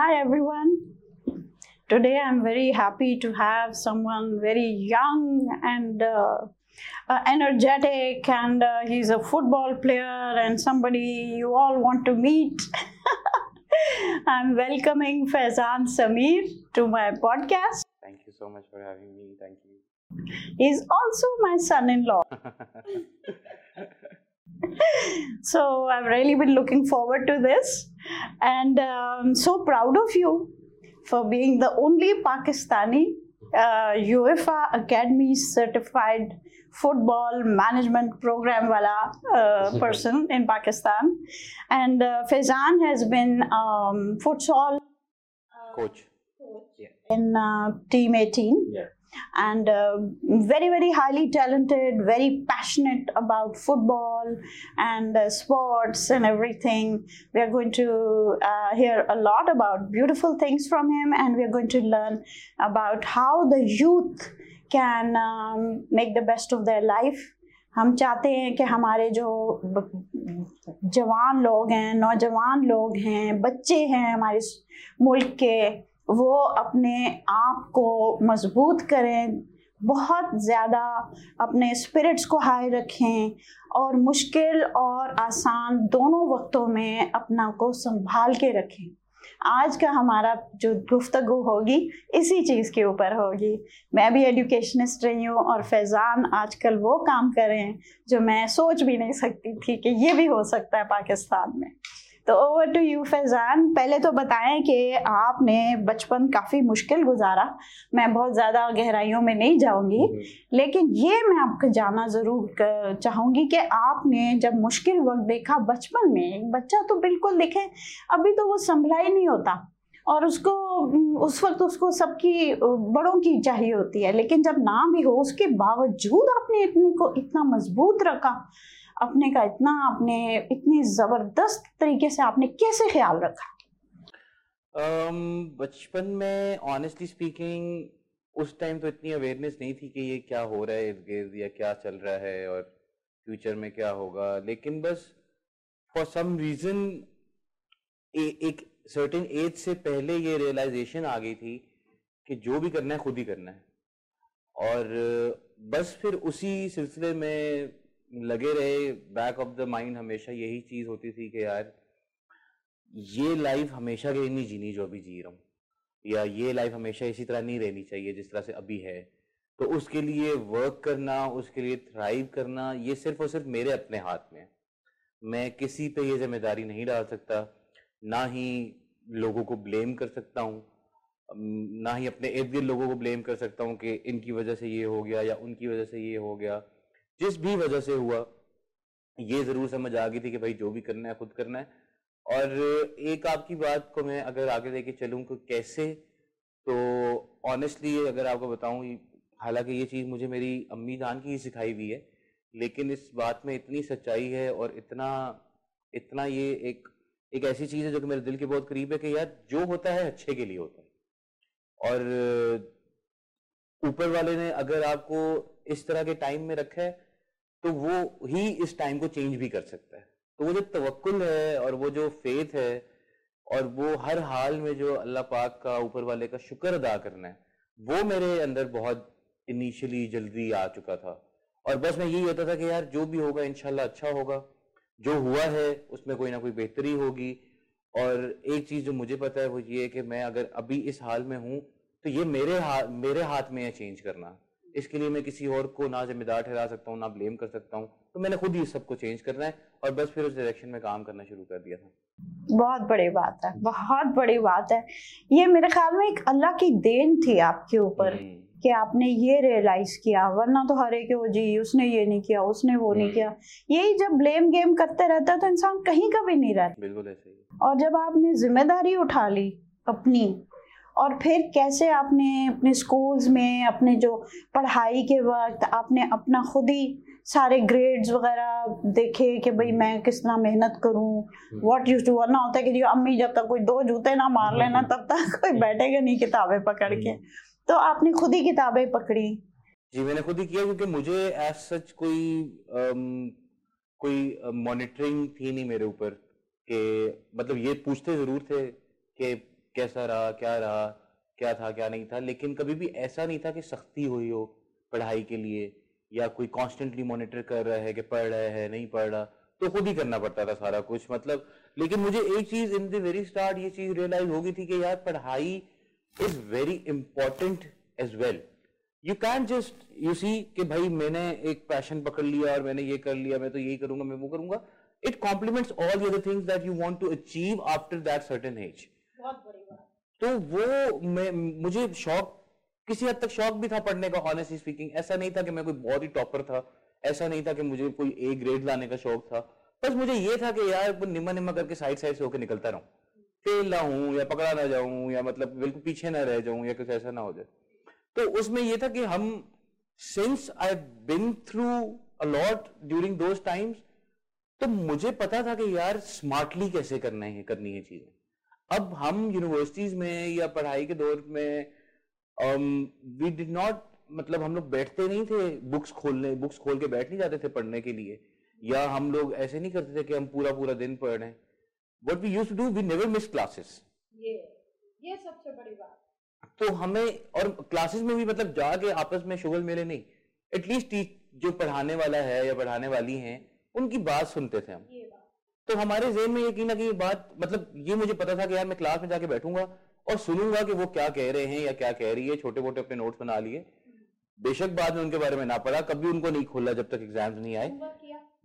Hi everyone. Today I'm very happy to have someone very young and uh, uh, energetic, and uh, he's a football player and somebody you all want to meet. I'm welcoming Faizan Samir to my podcast. Thank you so much for having me. Thank you. He's also my son in law. so I've really been looking forward to this and um, so proud of you for being the only Pakistani uh, UEFA Academy certified football management program wala uh, person in Pakistan. And uh, Faizan has been um, futsal Coach. in uh, Team 18 Yeah and uh, very very highly talented very passionate about football and uh, sports and everything we are going to uh, hear a lot about beautiful things from him and we are going to learn about how the youth can um, make the best of their life हम चाहते हैं कि हमारे जो ब- जवान लोग हैं नौजवान लोग हैं बच्चे हैं हमारे इस मुल्क के वो अपने आप को मज़बूत करें, बहुत ज़्यादा अपने स्पिरिट्स को हाई रखें और मुश्किल और आसान दोनों वक्तों में अपना को संभाल के रखें। आज का हमारा जो गुफ्तगु होगी, इसी चीज़ के ऊपर होगी। मैं भी एजुकेशनिस्ट रही हूँ और फैज़ान आजकल वो काम करें जो मैं सोच भी नहीं सकती थी कि ये भी हो सकता है पाकिस्तान में। तो ओवर टू यू फैज़ान पहले तो बताएँ कि आपने बचपन काफ़ी मुश्किल गुजारा। मैं बहुत ज़्यादा गहराइयों में नहीं जाऊँगी लेकिन ये मैं आपको जानना ज़रूर चाहूँगी कि आपने जब मुश्किल वक्त देखा बचपन में बच्चा तो बिल्कुल देखे अभी तो वो संभला ही नहीं होता। और उसको उस वक्त उसको सबकी बड़ों की चाहिए होती है लेकिन जब ना भी हो उसके बावजूद आपने इतने को इतना मज़बूत रखा। अपने का इतना आपने इतनी ज़बरदस्त तरीके से आपने कैसे ख्याल रखा? Um, बचपन में ऑनेस्टली स्पीकिंग उस टाइम तो इतनी अवेयरनेस नहीं थी कि ये क्या हो रहा है इर्द गिर्द या क्या चल रहा है और फ्यूचर में क्या होगा। लेकिन बस फॉर सम रीजन एक सर्टेन एज से पहले ये रियलाइजेशन आ गई थी कि जो भी करना है खुद ही करना है। और बस फिर उसी सिलसिले में लगे रहे बैक ऑफ़ द माइंड हमेशा यही चीज़ होती थी कि यार, ये लाइफ हमेशा के नहीं जीनी जो अभी जी रहा हूँ। या ये लाइफ हमेशा इसी तरह नहीं रहनी चाहिए जिस तरह से अभी है। तो उसके लिए वर्क करना, उसके लिए थ्राइव करना, ये सिर्फ़ और सिर्फ़ मेरे अपने हाथ में मैं किसी पे ये ज़िम्मेदारी नहीं डाल सकता, ना ही लोगों को ब्लेम कर सकता हूँ, ना ही अपने इर्द गिर्द लोगों को ब्लेम कर सकता हूँ कि इनकी वजह से ये हो गया या उनकी वजह से ये हो गया। जिस भी वजह से हुआ, ये ज़रूर समझ आ गई थी कि भाई जो भी करना है, खुद करना है। और एक आपकी बात को मैं अगर आगे लेके चलूँ कि कैसे तो ऑनेस्टली अगर आपको बताऊँ, हालाँकि ये चीज़ मुझे मेरी अम्मी जान की ही सिखाई हुई है, लेकिन इस बात में इतनी सच्चाई है और इतना इतना ये एक एक ऐसी चीज़ है जो कि मेरे दिल के बहुत करीब है कि यार जो होता है, अच्छे के लिए होता है। और ऊपर वाले ने अगर आपको इस तरह के टाइम में रखा है तो वो ही इस टाइम को चेंज भी कर सकता है। तो वो जो तवक्कुल है और वो जो फेथ है और वो हर हाल में जो अल्लाह पाक का ऊपर वाले का शुक्र अदा करना है, वो मेरे अंदर बहुत इनिशियली जल्दी आ चुका था। और बस मैं यही होता था कि यार जो भी होगा, इंशाल्लाह अच्छा होगा। जो हुआ है, उसमें कोई ना कोई बेहतरी होगी। और एक चीज़ जो मुझे पता है, वो ये है कि मैं अगर अभी इस हाल में हूँ तो ये मेरे हाथ मेरे हाथ में है चेंज करना। इसके लिए मैं किसी और को ना जिम्मेदार ठहरा सकता हूँ ना ब्लेम कर सकता हूँ। तो मैंने खुद ही इस सबको चेंज करना है और बस फिर उस डायरेक्शन में काम करना शुरू कर दिया था। बहुत बड़ी बात है बहुत बड़ी बात है। ये मेरे ख्याल में एक अल्लाह की देन थी आपके ऊपर हम्म, कि आपने ये रियलाइज़ किया वरना तो हरे के वो जी उसने ये नहीं किया उसने वो नहीं हम्म। किया। यही जब ब्लेम गेम करते रहता है तो इंसान कहीं का भी नहीं रहता। बिल्कुल ऐसे ही। और जब आपने ज़िम्मेदारी उठा ली अपनी और फिर कैसे आपने अपने स्कूल्स में अपने जो पढ़ाई के वक्त आपने अपना खुद ही सारे ग्रेड्स वगैरह देखे कि भाई मैं किस तरह मेहनत करूँ? व्हाट यूज़ टू वरना होता है कि जी अम्मी जब तक कोई दो जूते ना मार लेना तब तक कोई बैठेगा नहीं किताबें पकड़ के। तो आपने खुद ही किताबें पकड़ी। जी मैंने खुद ही किया क्योंकि मुझे एज सच कोई अम, कोई मॉनिटरिंग थी नहीं मेरे ऊपर कि मतलब ये पूछते ज़रूर थे कि कैसा रहा, क्या रहा, क्या था, क्या नहीं था। लेकिन कभी भी ऐसा नहीं था कि सख्ती हुई हो पढ़ाई के लिए या कोई कॉन्स्टेंटली मॉनिटर कर रहा है कि पढ़ रहा है, नहीं पढ़ रहा। तो खुद ही करना पड़ता था सारा कुछ मतलब। लेकिन मुझे एक चीज़ इन द वेरी स्टार्ट ये चीज़ रियलाइज़ हो गई थी कि यार पढ़ाई is very important as well you can just you see कि भाई मैंने एक पैशन पकड़ लिया और मैंने ये कर लिया, मैं तो यही करूँगा, मैं वो करूँगा। It complements all the things that you want to achieve after that certain age बहुत तो वो मैं, मुझे शौक, किसी हद तक शौक भी था पढ़ने का ऑनेस्टली स्पीकिंग ऐसा नहीं था कि मैं कोई बहुत ही टॉपर था. ऐसा नहीं था कि मुझे कोई ए ग्रेड लाने का शौक था. बस मुझे ये था कि यार, वो निम्मा निम्मा करके साइड साइड से होकर निकलता रहूँ. फेल ना हूँ या पकड़ा ना जाऊँ या मतलब बिल्कुल पीछे ना रह जाऊँ या कुछ ऐसा ना हो जाए. तो उसमें ये था कि हम since I been through a lot during those times तो मुझे पता था कि यार स्मार्टली कैसे करना है, करनी है चीज़ें. अब हम यूनिवर्सिटीज में या पढ़ाई के दौर में वी डिड नॉट मतलब हम लोग बैठते नहीं थे बुक्स खोलने बुक्स खोल के बैठ नहीं जाते थे पढ़ने के लिए। या हम लोग ऐसे नहीं करते थे कि हम पूरा पूरा दिन पढ़। रहे what we used to do we never miss classes ये ये सबसे बड़ी बात। तो हमें और क्लासेस में भी मतलब जाके आपस में शुगल मेले नहीं। एटलीस्ट जो पढ़ाने वाला है या पढ़ाने वाली हैं उनकी बात सुनते थे हम। ये बात। तो हमारे जेहन में ये कहीं ना कहीं बात मतलब ये मुझे पता था कि यार मैं क्लास में जाके बैठूँगा और सुनूँगा कि वो क्या कह रहे हैं या क्या कह रही है छोटे मोटे अपने नोट्स बना लिए। बेशक बाद में उनके बारे में ना पढ़ा कभी उनको नहीं खोला जब तक एग्ज़ाम्स नहीं आए।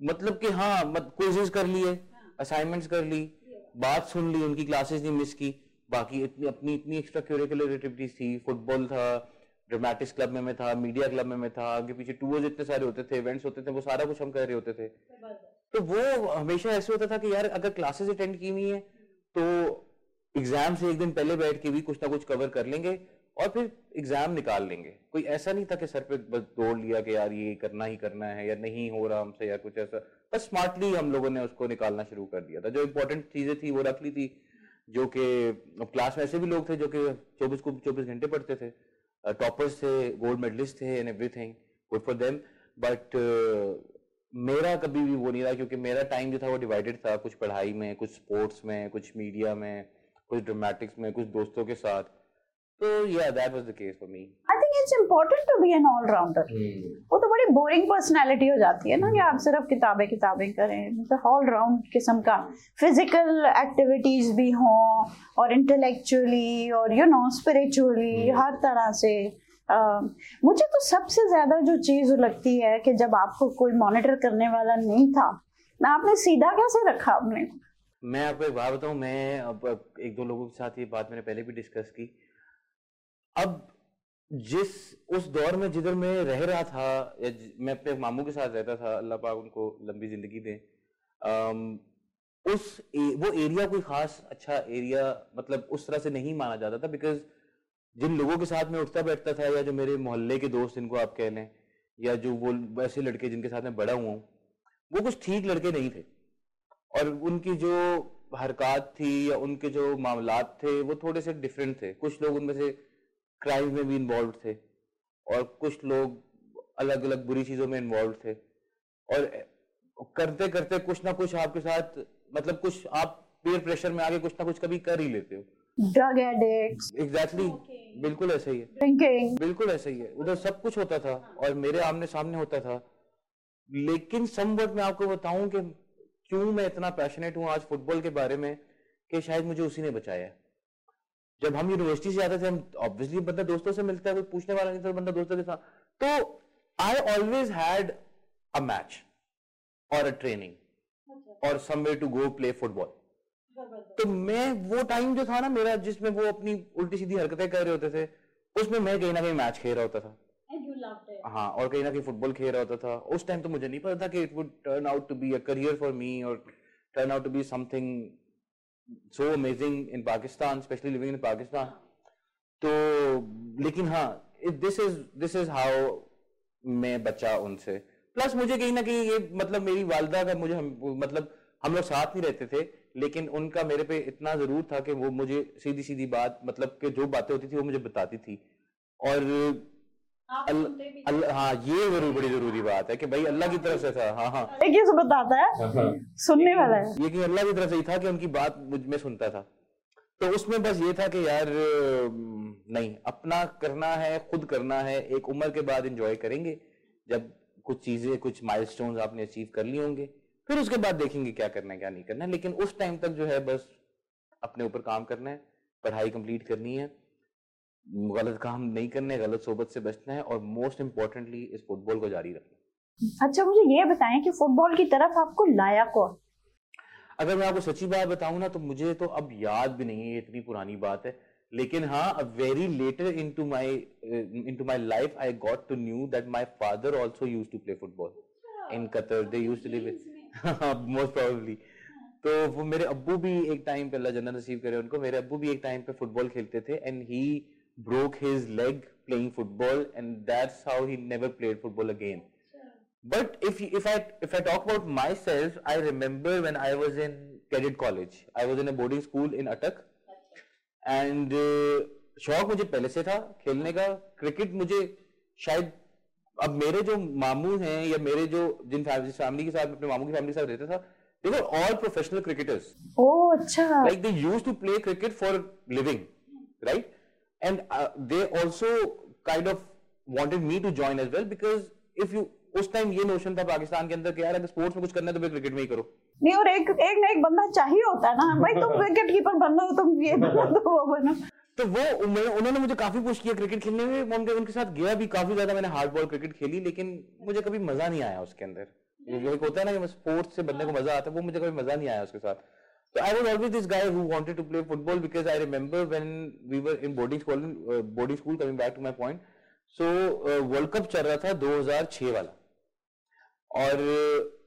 मतलब कि हाँ मत क्विजेस कर लिए हाँ। असाइनमेंट्स कर ली बात सुन ली उनकी क्लासेस नहीं मिस की। बाकी इतनी अपनी इतनी एक्स्ट्रा क्यूरिकुलर एक्टिविटीज़ थी फुटबॉल था ड्रामेटिक्स क्लब में मैं था मीडिया क्लब में मैं था आगे पीछे टूर्स इतने सारे होते थे इवेंट्स होते थे वो सारा कुछ हम कर रहे होते थे। तो वो हमेशा ऐसे होता था कि यार, अगर क्लासेस अटेंड की हुई है तो एग्ज़ाम से एक दिन पहले बैठ के भी कुछ ना कुछ कवर कर लेंगे और फिर एग्ज़ाम निकाल लेंगे। कोई ऐसा नहीं था कि सर पे बस दौड़ लिया कि यार ये करना ही करना है या नहीं हो रहा हमसे या कुछ ऐसा। बस स्मार्टली हम लोगों ने उसको निकालना शुरू कर दिया था। जो इंपॉर्टेंट चीज़ें थी वो रख ली थी, जो कि क्लास में ऐसे भी लोग थे जो कि चौबीस को चौबीस घंटे पढ़ते थे। टॉपर्स थे गोल्ड मेडलिस्ट थे and everything good for them but मेरा कभी भी वो नहीं रहा क्योंकि मेरा टाइम जो था वो डिवाइडेड था कुछ पढ़ाई में कुछ स्पोर्ट्स में कुछ मीडिया में कुछ ड्रामेटिक्स में कुछ दोस्तों के साथ। तो yeah that was the case for me I think it's important to be an allrounder वो तो बड़ी बोरिंग पर्सनालिटी हो जाती है ना कि आप सिर्फ़ किताबें किताबें करें। मतलब ऑल राउंड किस्म का फ़िज़िकल एक्टिविटीज़ भी हों और इंटेलेक्चुअली और यू नो स्पिरिचुअली। हर तरह से। मुझे तो सबसे ज़्यादा जो चीज़ लगती है कि जब आपको कोई मॉनिटर करने वाला नहीं था ना आपने सीधा कैसे रखा अपने? मैं आपको एक बात बताऊँ मैं अब एक दो लोगों के साथ ये बात मैंने पहले भी डिस्कस की अब जिस उस दौर में जिधर मैं रह रहा था या मैं अपने मामू के साथ रहता था अल्लाह पाक उनको लंबी ज़िंदगी दे उस ए, वो एरिया कोई खास अच्छा एरिया मतलब उस तरह से नहीं माना जाता था बिकॉज़ जिन लोगों के साथ मैं उठता बैठता था या जो मेरे मोहल्ले के दोस्त जिनको आप कह लें, या जो वो वैसे लड़के जिनके साथ मैं बड़ा हुआ हूँ, वो कुछ ठीक लड़के नहीं थे। और उनकी जो हरकत थी या उनके जो मामलात थे, वो थोड़े से डिफरेंट थे। कुछ लोग उनमें से क्राइम में भी इन्वॉल्व थे और कुछ लोग अलग अलग बुरी चीज़ों में इन्वॉल्व थे। और करते करते कुछ ना कुछ आपके साथ मतलब कुछ आप पीयर प्रेशर में आके कुछ ना कुछ कभी कर ही लेते हो। ड्रग एडिक्ट्स एग्जैक्टली बिल्कुल ऐसा ही है। ड्रिंकिंग बिल्कुल ऐसा ही है। उधर सब कुछ होता था और मेरे आमने सामने होता था। लेकिन समवट मैं आपको बताऊँ कि क्यों मैं इतना पैशनेट हूँ आज फुटबॉल के बारे में कि शायद मुझे उसी ने बचाया। जब हम यूनिवर्सिटी से आते थे हम ऑब्वियसली बंदा दोस्तों से मिलता है कोई पूछने वाला नहीं था बंदा दोस्तों के साथ। तो I always had a match और अ ट्रेनिंग और somewhere to go play football तो मैं वो टाइम जो था ना मेरा जिसमें वो अपनी उल्टी सीधी हरकतें कर रहे होते थे उसमें मैं कहीं ना कहीं मैच खेल रहा होता था। हाँ और कहीं ना कहीं फुटबॉल खेल रहा होता था। उस टाइम तो मुझे नहीं पता था कि it would turn out to be a career for me और turn out to be something so amazing in Pakistan specially living in Pakistan तो लेकिन हाँ this is this is how मैं बचा उनसे। प्लस मुझे कहीं ना कहीं ये मतलब मेरी वालदा का मुझे हम, मतलब हम लोग साथ ही रहते थे। लेकिन उनका मेरे पे इतना ज़रूर था कि वो मुझे सीधी सीधी बात मतलब कि जो बातें होती थी वो मुझे बताती थी। और अल- अल- हाँ ये ज़रूर बड़ी ज़रूरी बात है कि भाई अल्लाह की तरफ़ से था हाँ हाँ। एक ही से बताता है सुनने वाला है। ये कि अल्लाह की तरफ़ से ही था कि उनकी बात मुझमें सुनता था। तो उसमें बस ये था कि यार नहीं अपना करना है खुद करना है एक उम्र के बाद एंजॉय करेंगे। जब कुछ चीज़ें कुछ माइलस्टोन्स आपने अचीव कर लिए होंगे। फिर उसके बाद देखेंगे क्या करना है क्या नहीं करना है। लेकिन उस टाइम तक जो है बस अपने ऊपर काम करना है पढ़ाई कंप्लीट करनी है। गलत काम नहीं करने गलत सोबत से बचना है और मोस्ट इम्पोर्टेंटली इस फुटबॉल को जारी रखना अच्छा मुझे ये बताएँ कि फुटबॉल की तरफ़ आपको लाया कौन? अगर मैं आपको सच्ची बात बताऊँ ना तो मुझे तो अब याद भी नहीं है इतनी पुरानी बात है। लेकिन हाँ very later into my into my life I got to knew that my father also used to play football in Qatar they used to live हाँ, मोस्ट प्रोबेबली तो वो मेरे अबू भी एक टाइम पे अल्लाह जन्नत नसीब करे उनको मेरे अबू भी एक टाइम पे फुटबॉल खेलते थे and he broke his leg playing football and that's how he never played football again but if if I if I talk about myself I remember when I was in cadet college I was in a boarding school in Attock and शौक मुझे पहले से था खेलने का। Cricket मुझे शायद अब मेरे जो मामू हैं या मेरे जो जिन फैमिली के साथ अपने मामू की फैमिली के साथ रहता था they were all professional cricketers oh अच्छा like they used to play cricket for living right and uh, they also kind of wanted me to join as well because if you उस time ये notion था पाकिस्तान के अंदर कि यार अगर sports में कुछ करना है तो फिर क्रिकेट में ही करो। नहीं और एक एक ना एक बंदा चाहिए होता है ना। भाई तुम विकेट कीपर बनना तुम ये बनो तो वो बनो। तो वो उन्होंने मुझे काफ़ी पुश किया क्रिकेट खेलने में उनके उनके साथ गया भी काफ़ी ज़्यादा मैंने हार्ड बॉल क्रिकेट खेली लेकिन मुझे कभी मज़ा नहीं आया उसके अंदर। जो एक होता है ना कि स्पोर्ट्स से बंदे को मज़ा आता है वो मुझे कभी मज़ा नहीं आया उसके साथ। was always this guy who wanted to play football because I remember when we were in boarding school, uh, boarding school coming back to my point. So uh, World Cup चल रहा था 2006 वाला। और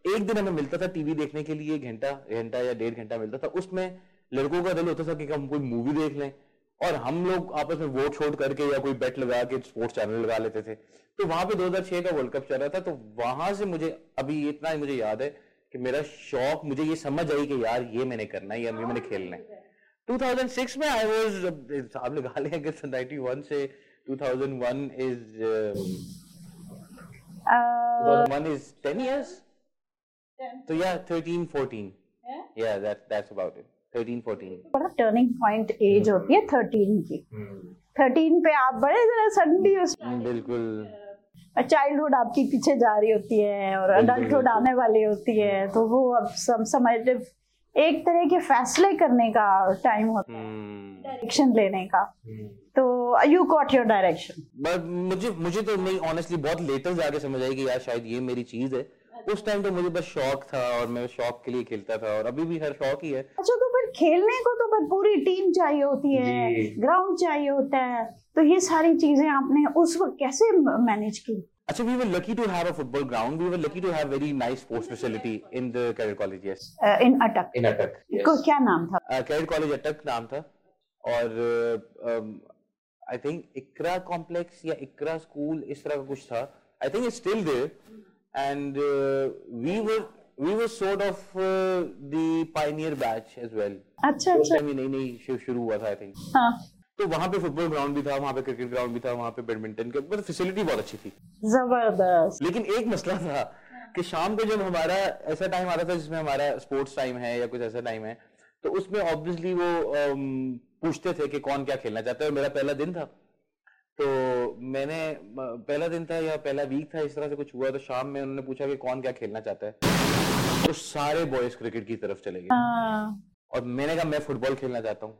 एक दिन हमें मिलता था टीवी देखने के लिए, घंटा घंटा या डेढ़ घंटा मिलता था। उसमें लड़कों का दिल होता था कि हम कोई मूवी देख लें और हम लोग आपस में वोट शोट करके या कोई बेट लगा के स्पोर्ट्स चैनल लगा लेते थे। तो वहाँ पे 2006 का वर्ल्ड कप चल रहा था तो वहाँ से मुझे, अभी इतना ही मुझे याद है कि मेरा शौक, मुझे ये समझ आई कि यार ये मैंने करना है, या ये मैंने खेलना है। 2006 में आई वाज आप लगा लें कि 91 से 2001 इज़ uh, 2001 इज़ 10 इयर्स तो या 13 14 या दैट दैट्स अबाउट इट 13 14 बड़ा टर्निंग पॉइंट एज होती है 13 की 13 hmm. पे आप बड़े जरा सडनली उस बिल्कुल. चाइल्डहुड आपकी पीछे जा रही होती है और अडल्टहुड आने वाली होती है तो वो अब सब समझ एक तरह के फैसले करने का टाइम होता है डायरेक्शन हम्म। लेने का। हम्म। तो यू गॉट योर डायरेक्शन मुझे मुझे तो नहीं ऑनेस्टली बहुत लेटर जाके समझ आई कि यार शायद ये मेरी चीज़ है। उस टाइम तो मुझे बस शौक था और मैं शौक के लिए खेलता था और अभी भी हर शौक ही है। अच्छा तो फिर खेलने को तो फिर पूरी टीम चाहिए होती है ग्राउंड चाहिए होता है। तो ये सारी चीज़ें आपने उस वक्त कैसे मैनेज की? Actually, we were lucky to have a football ground. We were lucky to have very nice sports facility in the cadet college. Yes. Uh, in Atak. In Atak. Yes. को क्या नाम था? Uh, cadet college Atak नाम था और I think Iqra complex या इकरा school इस तरह का कुछ था I think it's still there and we were we were sort of uh, the pioneer batch as well. अच्छा अच्छा. नई नई शुरू हुआ था आई थिंक. हाँ. तो वहाँ पे फुटबॉल ग्राउंड भी था वहाँ पे क्रिकेट ग्राउंड भी था वहाँ पे बैडमिंटन का मतलब फैसिलिटी बहुत अच्छी थी। ज़बरदस्त। लेकिन एक मसला था कि शाम को जब हमारा ऐसा टाइम आता था जिसमें हमारा स्पोर्ट्स टाइम है या कुछ ऐसा टाइम है तो उसमें ऑब्वियसली वो पूछते थे कि कौन क्या खेलना चाहता है मेरा पहला दिन था। तो मैंने पहला दिन था या पहला वीक था इस तरह से कुछ हुआ तो शाम में उन्होंने पूछा कि कौन क्या खेलना चाहता है तो सारे बॉयज़ क्रिकेट की तरफ़ चले गए। हाँ। और मैंने कहा मैं फुटबॉल खेलना चाहता हूँ।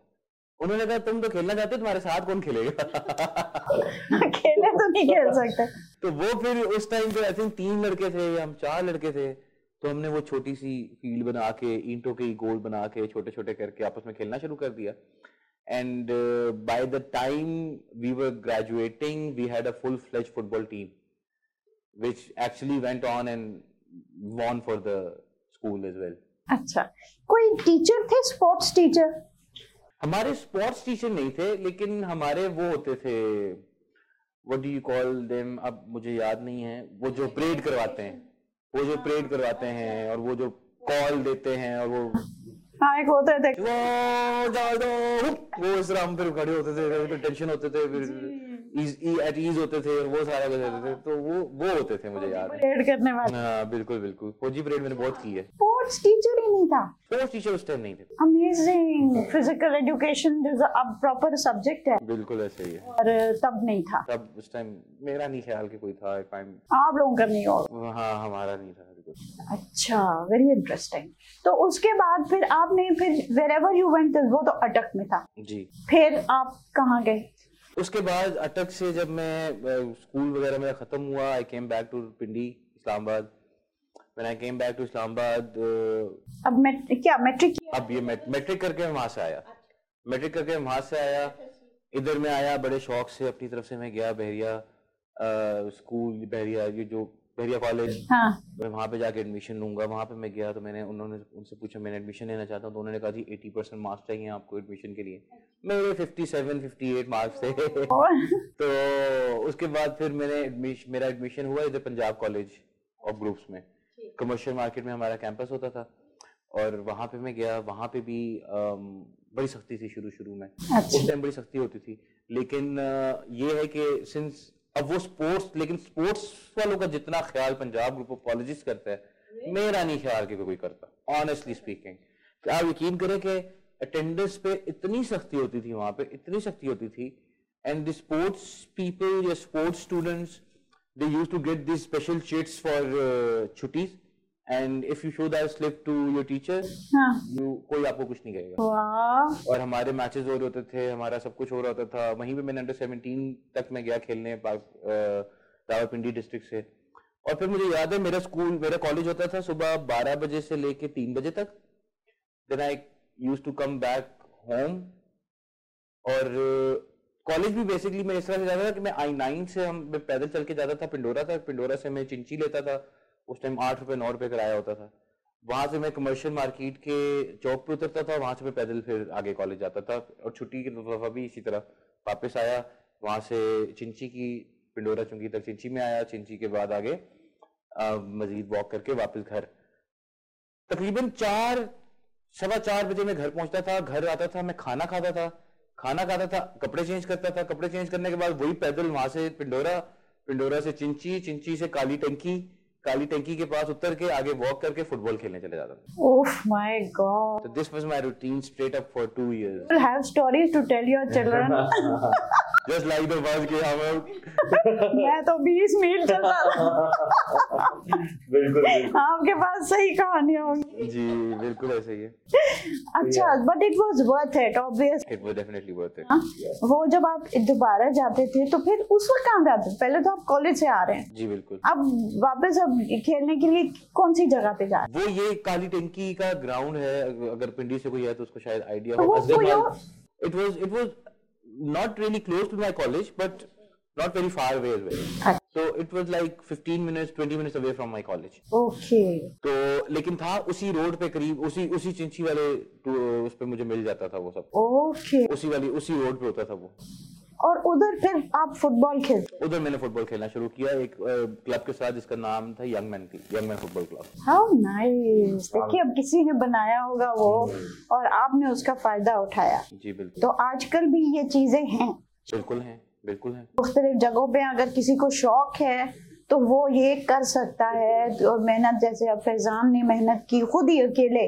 उन्होंने कहा तुम तो खेलना चाहते हो तुम्हारे साथ कौन खेलेगा? खेले तो नहीं खेल सकते। तो वो फिर उस टाइम पे आई थिंक तीन लड़के थे या हम चार लड़के थे तो हमने वो छोटी सी फ़ील्ड बना के ईंटों के गोल बना के छोटे छोटे करके आपस में खेलना शुरू कर दिया। And by the time we were graduating we had a full fledged football team which actually went on and won for the school as well. अच्छा कोई टीचर थे स्पोर्ट्स टीचर हमारे स्पोर्ट्स टीचर नहीं थे लेकिन हमारे वो होते थे what do you call them अब मुझे याद नहीं है। वो जो परेड करवाते हैं वो जो परेड करवाते हैं और वो जो कॉल देते हैं और वो हाँ एक होते थे। वो जाओ वो इस राम फिर खड़े होते थे फिर टेंशन होते थे फिर एट ईज होते थे और वो सारा कुछ होते थे तो वो वो होते थे मुझे याद। है परेड करने वाले। हाँ बिल्कुल बिल्कुल। फौजी परेड मैंने बहुत की है। स्पोर्ट्स टीचर ही नहीं था। स्पोर्ट्स टीचर उस टाइम नहीं थे। अमेजिंग फ़िज़िकल एजुकेशन जो अब प्रॉपर सब्जेक्ट है। बिल्कुल ऐसे ही है। और तब नहीं था। तब उस टाइम मेरा नहीं ख्याल कि कोई था आप लोगों का नहीं होगा हाँ हमारा नहीं था अच्छा वेरी इंटरेस्टिंग तो उसके बाद फिर आपने फिर वेर एवर यू वेंट वो तो अटक में था। जी। फिर आप कहाँ गए? उसके बाद अटक से जब मैं स्कूल वगैरह मेरा खत्म हुआ I came back to Pindi Islamabad. When I came back to Islamabad अब मैं क्या मैट्रिक अब ये मैट्रिक करके मैं वहाँ से आया। मैट्रिक करके मैं वहाँ से आया। इधर मैं आया बड़े शौक से अपनी तरफ़ से मैं गया बहरिया स्कूल बहरिया ये जो बहरिया कॉलेज हाँ। मैं वहाँ पे जाके एडमिशन लूँगा। वहाँ पे मैं गया तो मैंने उन्होंने उनसे पूछा मैंने एडमिशन लेना चाहता हूँ तो उन्होंने कहा जी एटी परसेंट मार्क्स चाहिए आपको एडमिशन के लिए। मेरे fifty seven fifty eight marks थे तो उसके बाद फिर मैंने एडमिशन मेरा एडमिशन हुआ इधर पंजाब कॉलेज ऑफ़ ग्रुप्स में। कमर्शियल मार्केट में हमारा कैंपस होता था। और वहाँ पे मैं गया वहाँ पे भी बड़ी सख्ती थी शुरू शुरू में। अच्छा। उस टाइम बड़ी सख्ती होती थी। लेकिन ये है कि सिंस अब वो स्पोर्ट्स लेकिन स्पोर्ट्स वालों का जितना ख्याल पंजाब ग्रुप ऑफ़ कॉलेजेस करता है मेरा नहीं ख्याल कि कोई करता ऑनेस्टली स्पीकिंग आप यकीन करें कि अटेंडेंस पे इतनी सख्ती होती थी वहाँ पे इतनी सख्ती होती थी एंड द स्पोर्ट्स पीपल या sports students they used to get this special chits for छुट्टीज and if you show that slip to your teacher you कोई आपको कुछ नहीं कहेगा। वाह। और हमारे मैचेस हो रहे होते थे हमारा सब कुछ हो रहा होता था। वहीं पे मैंने अंडर 17 तक मैं गया खेलने पाक- रावलपिंडी डिस्ट्रिक्ट से। और फिर मुझे याद है मेरा स्कूल मेरा कॉलेज होता था सुबह 12 बजे से लेके 3 बजे तक। Then I used to come back home और कॉलेज भी बेसिकली मैं इस तरह से जाता था कि मैं आई नाइन से हम पैदल चल के जाता था पिंडोरा तक। पिंडोरा से मैं चिंची लेता था। उस टाइम आठ रुपए, नौ रुपए किराया होता था। वहाँ से मैं कमर्शियल मार्केट के चौक पे उतरता था, वहाँ से मैं पैदल फिर आगे कॉलेज जाता था और छुट्टी की दफ़ा भी इसी तरह वापस आया। वहाँ से चिंची की, पिंडोरा चुंगी तक चिंची में आया। चिंची के बाद आगे मजीद वॉक करके वापस घर। तकरीबन चार, सवा चार बजे मैं घर पहुँचता था, घर आता था, मैं खाना खाता था। खाना खाता था, कपड़े चेंज करता था। कपड़े चेंज करने के बाद वही पैदल वहाँ से पिंडोरा पिंडोरा से चिंची चिंची से काली टंकी काली टंकी के पास उतर के आगे वॉक करके फुटबॉल खेलने चले जाता था। ओह my god was my routine straight up for two years. will have stories to tell your children. Just like the bus के हम मैं तो 20 मील चलता था। बिल्कुल आपके पास सही कहानियाँ होंगी। जी बिल्कुल ऐसे ही है। अच्छा but it was worth it obvious It was definitely worth it. वो जब आप दोबारा जाते थे तो फिर उस वक्त कहाँ जाते पहले तो आप कॉलेज से आ रहे हैं। जी बिल्कुल। अब वापस अब खेलने के लिए कौन सी जगह पे जा रहे वो ये काली टंकी का ग्राउंड है अगर पिंडी से कोई है तो उसको शायद आइडिया तो हो it was it was not really close to my college but not very far away as well अच्छा so it was like 15 minutes 20 minutes away from my college okay तो लेकिन था उसी रोड पे करीब उसी उसी चिंची वाले टू- उस पे मुझे मिल जाता था वो सब। ओके उसी वाली उसी रोड पे होता था वो। और उधर फिर आप फुटबॉल खेलते उधर मैंने फुटबॉल खेलना शुरू किया एक क्लब के साथ जिसका नाम था यंग मैन थी young man football club how nice देखिए अब किसी ने बनाया होगा वो और आपने उसका फ़ायदा उठाया। जी बिल्कुल। तो आजकल भी ये चीज़ें हैं। बिल्कुल है बिल्कुल है। मुख्तलिफ़ जगहों पे अगर किसी को शौक है तो वो ये कर सकता है। और मेहनत जैसे अब फैजान ने मेहनत की खुद ही अकेले।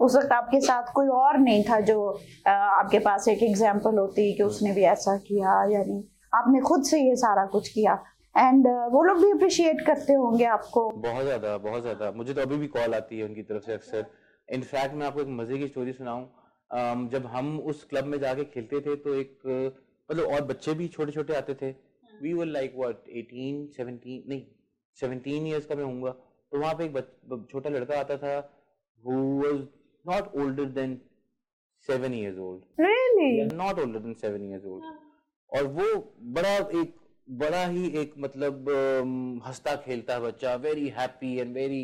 उस वक्त आपके साथ कोई और नहीं था जो आपके पास एक एग्ज़ाम्पल होती कि उसने भी ऐसा किया यानी आपने खुद से ये सारा कुछ किया। एंड वो लोग भी अप्रिशिएट करते होंगे आपको। बहुत ज़्यादा बहुत ज़्यादा। मुझे तो अभी भी कॉल आती है उनकी तरफ़ से अक्सर। इनफैक्ट मैं आपको एक मज़े की स्टोरी सुनाऊं। जब हम उस क्लब में जाके खेलते थे तो एक मतलब और बच्चे भी छोटे छोटे आते थे। वी वर लाइक व्हाट 18 17 नहीं 17 इयर्स का मैं होऊँगा। तो वहाँ पे एक छोटा लड़का आता था who was not older than 7 years old. Really not older than seven years old और वो बड़ा एक बड़ा ही एक मतलब हंसता खेलता बच्चा very happy and very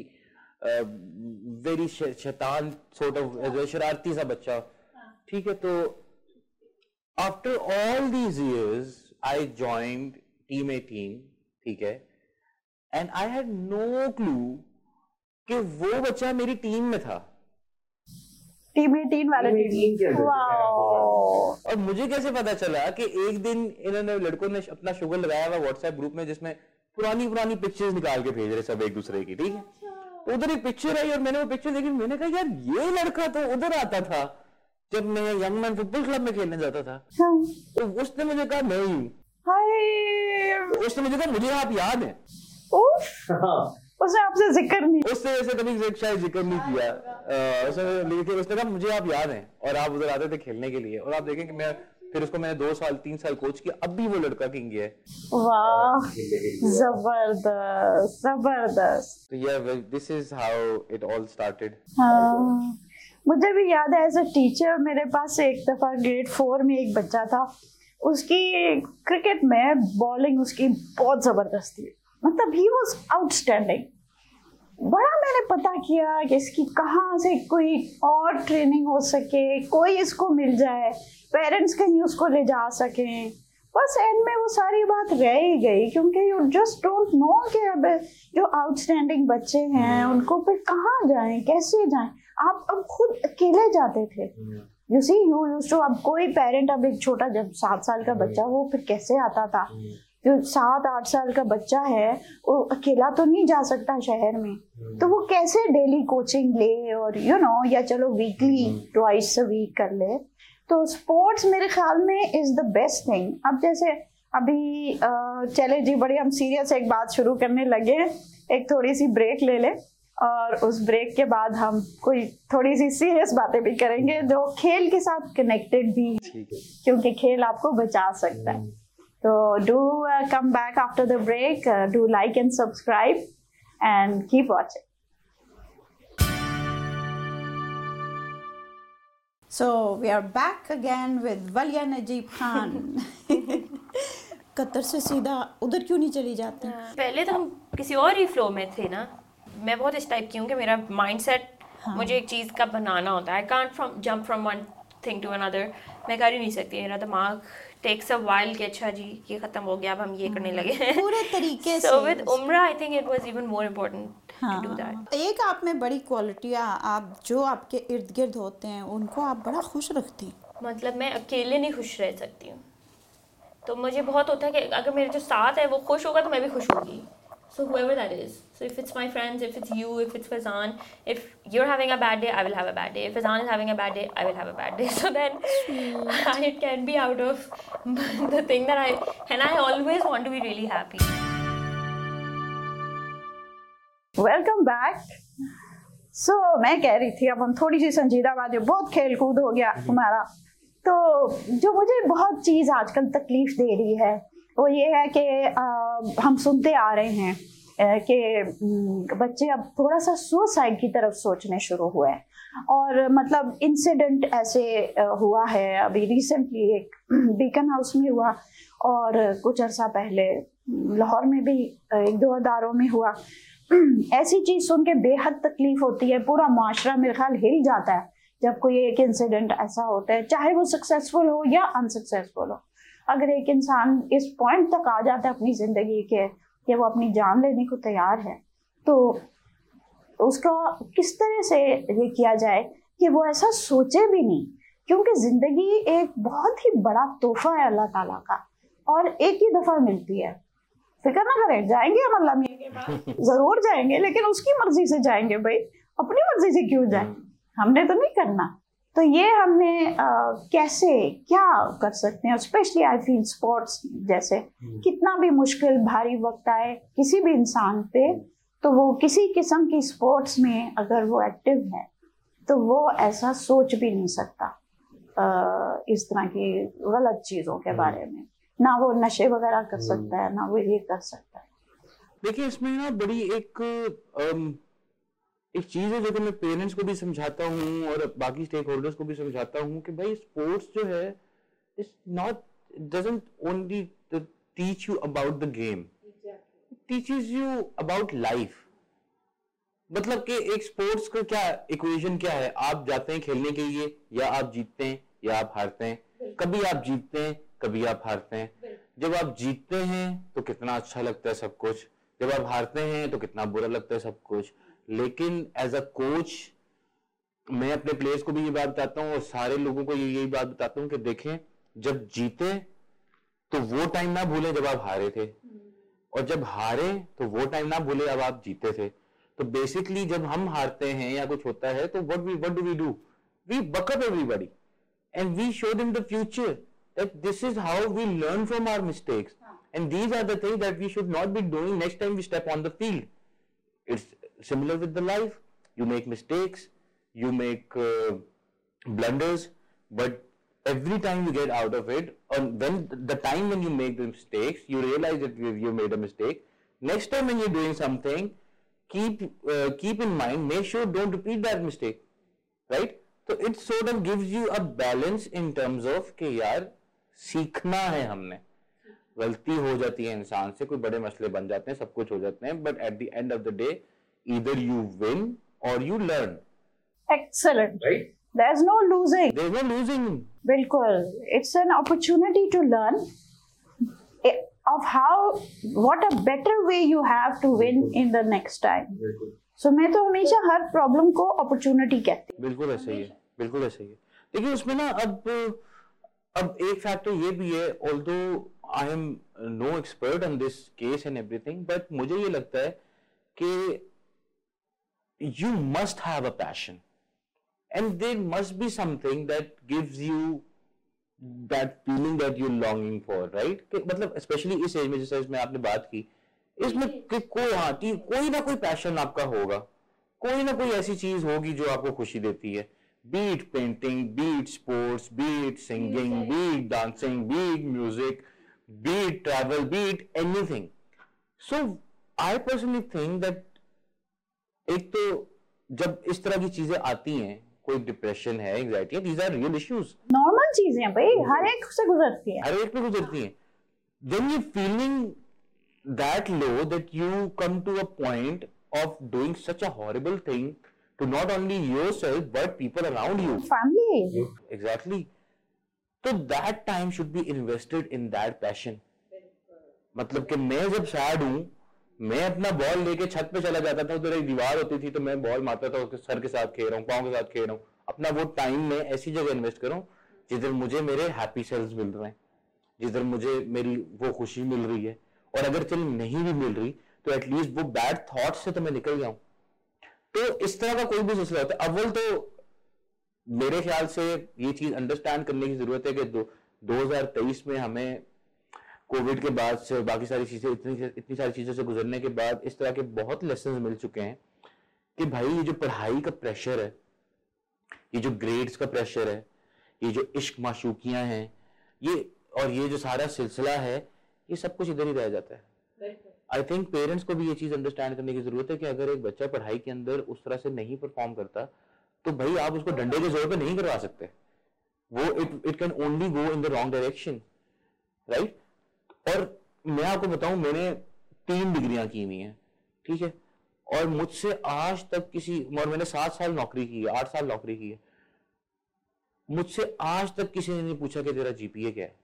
very शैतान सॉर्ट ऑफ़ शरारती सा बच्चा। ठीक है तो after all these years I joined team eighteen ठीक है and I had no clue कि वो बच्चा मेरी टीम में था। टीम 18 वाला Team 18 टीम। और मुझे कैसे पता चला कि एक दिन इन्होंने लड़कों ने अपना शुगर लगाया हुआ व्हाट्सएप ग्रुप में जिसमें पुरानी पुरानी पिक्चर्स निकाल के भेज रहे सब एक दूसरे की ठीक है? उधर एक पिक्चर आई और मैंने वो पिक्चर देखी मैंने कहा यार ये लड़का तो उधर आता था जब मैं यंग मैन फुटबॉल क्लब में खेलने जाता था। हाँ। तो उसने मुझे कहा नहीं। हाय। उसने मुझे कहा मुझे आप याद है। हाँ, उसने आपसे ज़िक्र नहीं उसने वैसे कभी शायद ज़िक्र नहीं किया। उसने लेकिन उसने कहा मुझे आप याद हैं और आप उधर आते थे खेलने के लिए और आप देखें कि मैं फिर उसको मैंने दो साल तीन साल कोच किया। अब भी वो लड़का किंग है। वाह। ज़बरदस्त ज़बरदस्त। तो yeah this is how it all started मुझे भी याद है एज अ टीचर मेरे पास एक दफ़ा ग्रेड फोर में एक बच्चा था। उसकी क्रिकेट में बॉलिंग उसकी बहुत ज़बरदस्त थी मतलब ही वॉज़ आउटस्टैंडिंग बड़ा मैंने पता किया कि इसकी कहाँ से कोई और ट्रेनिंग हो सके कोई इसको मिल जाए पेरेंट्स कहीं उसको ले जा सकें। बस एंड में वो सारी बात रह ही गई क्योंकि यू जस्ट डोंट नो कि अब जो आउटस्टैंडिंग बच्चे हैं उनको फिर कहाँ जाएँ कैसे जाएँ? आप अब खुद अकेले जाते थे। You see you used to अब कोई पेरेंट अब एक छोटा जब सात साल का बच्चा वो फिर कैसे आता था? जो सात आठ साल का बच्चा है वो अकेला तो नहीं जा सकता शहर में। तो वो कैसे डेली कोचिंग ले और यू you नो know, या चलो वीकली ट्वाइस वीक कर ले। तो स्पोर्ट्स मेरे ख्याल में इज़ द बेस्ट थिंग अब जैसे अभी चले जी बड़ी हम सीरियस एक बात शुरू करने लगे। एक थोड़ी सी ब्रेक ले ले और उस ब्रेक के बाद हम कोई थोड़ी सी सीरियस बातें भी करेंगे जो खेल के साथ कनेक्टेड भी है। क्योंकि खेल आपको बचा सकता है। तो do come back after the break do like and subscribe and keep watching So we are back again with Valia Najib Khan. Qatar से सीधा उधर क्यों नहीं चली जाती? पहले तो हम किसी और ही फ्लो में थे ना। मैं बहुत इस टाइप की हूँ कि मेरा माइंडसेट मुझे एक चीज़ का बनाना होता है। I can't from jump from one thing to another मैं कर ही नहीं सकती। मेरा दिमाग टेक्स अ वाइल कि अच्छा जी ये ख़त्म हो गया अब हम ये करने लगे हैं। पूरे तरीके सो से। विद उम्र I think it was even more important to do that हाँ एक आप में बड़ी क्वालिटी आप जो आपके इर्द गिर्द होते हैं उनको आप बड़ा खुश रखती हैं। मतलब मैं अकेले नहीं खुश रह सकती हूँ। तो मुझे बहुत होता है कि अगर मेरे जो साथ है वो खुश होगा तो मैं भी खुश होगी। so whoever that is so if it's my friends if it's you if it's Fazan if you're having a bad day I will have a bad day if Fazan is having a bad day I will have a bad day so then I can be out of the thing that I and I always want to be really happy welcome back so मैं कह रही थी अब हम थोड़ी सी संजीदा बात है बहुत खेल कूद हो गया हमारा तो जो मुझे बहुत चीज़ आजकल तकलीफ दे रही है वो ये है कि हम सुनते आ रहे हैं कि बच्चे अब थोड़ा सा सुसाइड की तरफ़ सोचने शुरू हुए हैं। और मतलब इंसिडेंट ऐसे हुआ है। अभी रिसेंटली एक बीकन हाउस में हुआ और कुछ अरसा पहले लाहौर में भी एक दो अदारों में हुआ। ऐसी चीज़ सुन के बेहद तकलीफ़ होती है। पूरा माशरा मेरे ख्याल हिल जाता है जब कोई एक इंसिडेंट ऐसा होता है, चाहे वो सक्सेसफुल हो या अनसक्सेसफुल हो। अगर एक इंसान इस पॉइंट तक आ जाता है अपनी ज़िंदगी के कि वो अपनी जान लेने को तैयार है तो उसका किस तरह से ये किया जाए कि वो ऐसा सोचे भी नहीं? क्योंकि ज़िंदगी एक बहुत ही बड़ा तोहफा है अल्लाह ताला का और एक ही दफ़ा मिलती है। फ़िक्र ना करें जाएँगे हम अल्लाह मियाँ के पास? ज़रूर जाएँगे लेकिन उसकी मर्ज़ी से जाएँगे भाई। अपनी मर्ज़ी से क्यों जाए? हमने तो नहीं करना। तो ये हमने अ, कैसे क्या कर सकते हैं? स्पेशली आई फील स्पोर्ट्स जैसे कितना भी मुश्किल भारी वक्त आए किसी भी इंसान पे तो वो किसी किस्म की स्पोर्ट्स में अगर वो एक्टिव है तो वो ऐसा सोच भी नहीं सकता इस तरह की गलत चीज़ों के बारे में। ना वो नशे वगैरह कर सकता है ना वो ये कर सकता है। देखिए इसमें ना बड़ी एक अम, एक चीज़ है जो कि मैं पेरेंट्स को भी समझाता हूँ और बाकी स्टेक होल्डर्स को भी समझाता हूँ कि भाई स्पोर्ट्स जो है it's not doesn't only teach you about the game teaches you about life मतलब कि एक स्पोर्ट्स का क्या इक्वेशन क्या है? आप जाते हैं खेलने के लिए या आप जीतते हैं या आप हारते हैं। कभी आप जीतते हैं कभी आप हारते हैं। जब आप जीतते हैं तो कितना अच्छा लगता है सब कुछ। जब आप हारते हैं तो कितना बुरा लगता है सब कुछ। लेकिन एज अ कोच मैं अपने प्लेयर्स को भी ये बात बताता हूँ और सारे लोगों को ये यही बात बताता हूँ कि देखें जब जीते तो वो टाइम ना भूले जब आप हारे थे। और जब हारे तो वो टाइम ना भूले अब आप जीते थे। तो बेसिकली जब हम हारते हैं या कुछ होता है तो what we what do we do we back up everybody and we show in the future that this is how we learn from our mistakes and these are that we next time we step on the field it's similar with the life you make mistakes you make uh, blunders but every time you get out of it and when the time when you make the mistakes you realize that you, made a mistake next time when you're doing something keep uh, keep in mind make sure don't repeat that mistake right तो it sort of gives you a balance in terms of कि यार सीखना है हमने गलती हो जाती है इंसान से कोई बड़े मसले बन जाते हैं सब कुछ हो जाते हैं but at the end of the day either you win or you learn Excellent. right? There's no losing. there is no losing Bilkul. It's an opportunity to learn eh, of how, what a better way you have to win in the next time. बिल्कुल So मैं तो हमेशा हर problem को opportunity कहती हूँ बिल्कुल ऐसा ही है बिल्कुल ऐसा ही है देखिए उसमें ना अब अब एक फैक्टर ये भी है although I am no expert on this case and everything but मुझे ये लगता है कि you must have a passion. And there must be something that gives you that feeling that you're longing for right? कि मतलब especially इस age में जैसे इसमें आपने बात की इसमें कि कोई हाँ कि कोई ना कोई पैशन आपका होगा। कोई ना कोई ऐसी चीज़ होगी जो आपको खुशी देती है। Be it painting be it sports be it singing be it dancing be it music be it travel be it anything so I personally think that एक तो जब इस तरह की चीज़ें आती हैं कोई डिप्रेशन है एंजाइटी है these are real issues normal चीज़ें भाई हर एक से गुजरती है हर एक पे गुजरती हैं then you feeling that low that you come to a point of doing such a horrible thing to not only yourself but people around you family exactly so that time should be invested in that passion मतलब कि मैं जब sad हूँ मैं अपना ball लेके छत पे चला जाता था, उधर एक दीवार होती थी तो मैं बॉल मारता था, उसके सर के साथ खेल रहा हूँ, पाँव के साथ खेल रहा हूँ। अपना वो टाइम मैं ऐसी जगह इन्वेस्ट करूँ, जिधर मुझे मेरे हैप्पी सेल्स मिल रहे हैं, जिधर मुझे मेरी वो खुशी मिल रही है। और अगर चल नहीं भी मिल रही तो एटलीस्ट वो बैड थॉट से तो मैं निकल जाऊँ तो इस तरह का कोई भी सिलसिला होता है। अव्वल तो मेरे ख्याल से ये चीज़ अंडरस्टैंड करने की ज़रूरत है कि दो 2023 में हमें कोविड के बाद से बाकी सारी चीज़ें इतनी इतनी सारी चीज़ों से गुजरने के बाद इस तरह के बहुत लेसन मिल चुके हैं कि भाई ये जो पढ़ाई का प्रेशर है ये जो ग्रेड्स का प्रेशर है ये जो इश्क माशूकियाँ हैं ये और ये जो सारा सिलसिला है ये सब कुछ इधर ही रह जाता है। आई थिंक पेरेंट्स को भी ये चीज़ अंडरस्टैंड करने की ज़रूरत है कि अगर एक बच्चा पढ़ाई के अंदर उस तरह से नहीं परफॉर्म करता तो भाई आप उसको डंडे के ज़ोर पे नहीं करवा सकते। वो it it can only go in the wrong direction right और मैं आपको बताऊँ मैंने तीन डिग्रियाँ की हुई हैं ठीक है? और मुझसे आज तक किसी और मैंने सात साल नौकरी की है आठ साल नौकरी की है। मुझसे आज तक किसी ने नहीं पूछा कि तेरा जीपीए क्या है?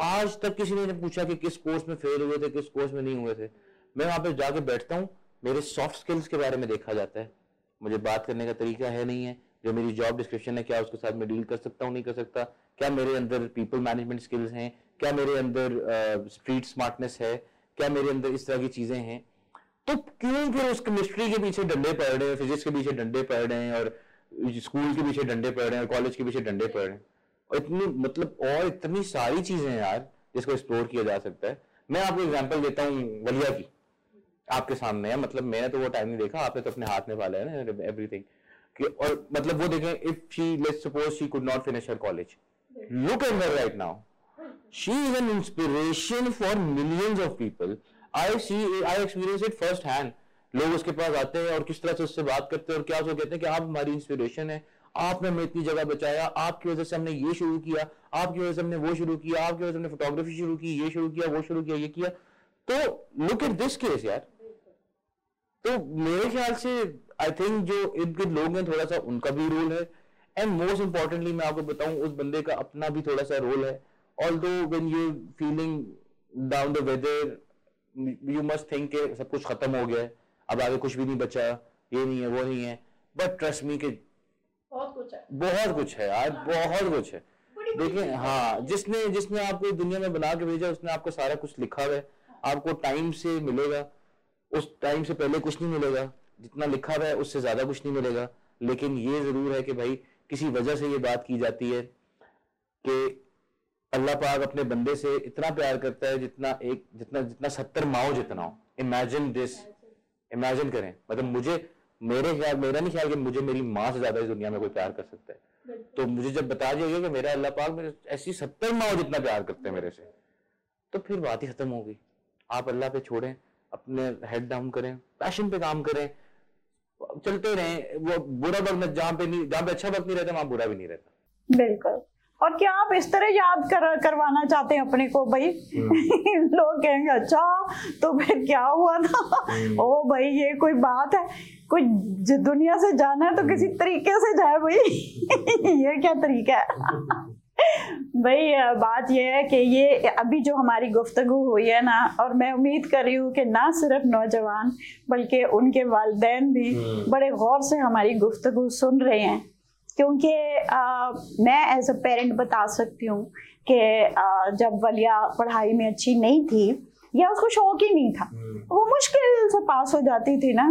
आज तक किसी ने नहीं पूछा कि किस कोर्स में फेल हुए थे किस कोर्स में नहीं हुए थे। मैं वहाँ पे जाके बैठता हूँ मेरे सॉफ्ट स्किल्स के बारे में देखा जाता है। मुझे बात करने का तरीका है नहीं है जो मेरी जॉब डिस्क्रिप्शन है क्या उसके साथ मैं डील कर सकता हूँ नहीं कर सकता? क्या मेरे अंदर पीपल मैनेजमेंट स्किल्स हैं? क्या मेरे अंदर स्ट्रीट स्मार्टनेस है? क्या मेरे अंदर इस तरह की चीज़ें हैं? तो क्यों फिर उस केमिस्ट्री के पीछे डंडे पड़ रहे हैं फिजिक्स के पीछे डंडे पड़ रहे हैं और स्कूल के पीछे डंडे पड़ रहे हैं और कॉलेज के पीछे डंडे पड़ रहे हैं? और इतनी मतलब और इतनी सारी चीज़ें हैं यार जिसको एक्सप्लोर किया जा सकता है। मैं आपको एग्ज़ाम्पल देता हूँ वलिया की आपके सामने है मतलब मैंने तो वो टाइम नहीं देखा आपने तो अपने हाथ में पाला है ना एवरीथिंग कि और मतलब वो देखें if she let's suppose she could not finish her college look at her right now she is an inspiration for millions of people. I see, i experience it first hand लोग उसके पास आते हैं और किस तरह से उससे बात करते हैं और क्या उसको कहते हैं कि आप हमारी इंस्पिरेशन है। आपने हमें इतनी जगह बचाया, आपकी वजह से हमने ये शुरू किया, आपकी वजह से हमने वो शुरू किया, आपकी वजह से हमने फोटोग्राफी शुरू की, ये शुरू किया, वो शुरू किया, ये किया। तो लुक एट दिस केस यार। तो मेरे ख्याल से आई थिंक जो इर्द गिर्द लोग हैं, थोड़ा सा उनका भी रोल है। एंड मोस्ट इंपॉर्टेंटली मैं आपको बताऊँ, उस बंदे का अपना भी थोड़ा सा रोल है। Although when you feeling down the weather you must think के सब कुछ खत्म हो गया है। अब आगे कुछ भी नहीं बचा ये नहीं है वो नहीं है। बट ट्रस्ट मी के बहुत कुछ है। बहुत कुछ है यार बहुत कुछ है। देखिए हाँ जिसने जिसने आपको दुनिया में बना के भेजा उसने आपको सारा कुछ लिखा हुआ है। आपको टाइम से मिलेगा। उस टाइम से पहले कुछ नहीं मिलेगा। जितना लिखा हुआ है उससे ज़्यादा कुछ नहीं मिलेगा। लेकिन ये ज़रूर है कि भाई किसी वजह से ये बात की जाती है कि अल्लाह पाक अपने बंदे से इतना प्यार करता है जितना एक जितना जितना सत्तर माओ जितना हो। इमेजिन दिस इमेजिन करें। मतलब मुझे मेरे ख्याल मेरा नहीं ख्याल कि मुझे मेरी माँ से ज़्यादा इस दुनिया में कोई प्यार कर सकता है। तो मुझे जब बता दिया कि मेरा अल्लाह पाक मेरे ऐसी सत्तर माओ जितना प्यार करते हैं मेरे से तो फिर बात ही खत्म होगी आप अल्लाह पे छोड़ें अपने हेड डाउन करें पैशन पे काम करें चलते रहें। वो बुरा वक्त जहाँ पे नहीं जहाँ पे अच्छा वक्त नहीं रहता वहाँ बुरा भी नहीं रहता। बिल्कुल। और क्या आप इस तरह याद कर करवाना चाहते हैं अपने को भाई? लोग कहेंगे अच्छा तो फिर क्या हुआ था ओ भाई ये कोई बात है कोई दुनिया से जाना है तो किसी तरीके से जाए भाई। ये क्या तरीका है? भाई बात यह है कि ये अभी जो हमारी गुफ्तगु हुई है ना और मैं उम्मीद कर रही हूँ कि ना सिर्फ़ नौजवान बल्कि उनके वालदेन भी बड़े गौर से हमारी गुफ्तगु सुन रहे हैं। क्योंकि मैं एज अ पेरेंट बता सकती हूँ कि जब वलिया पढ़ाई में अच्छी नहीं थी या उसको शौक ही नहीं था वो मुश्किल से पास हो जाती थी ना।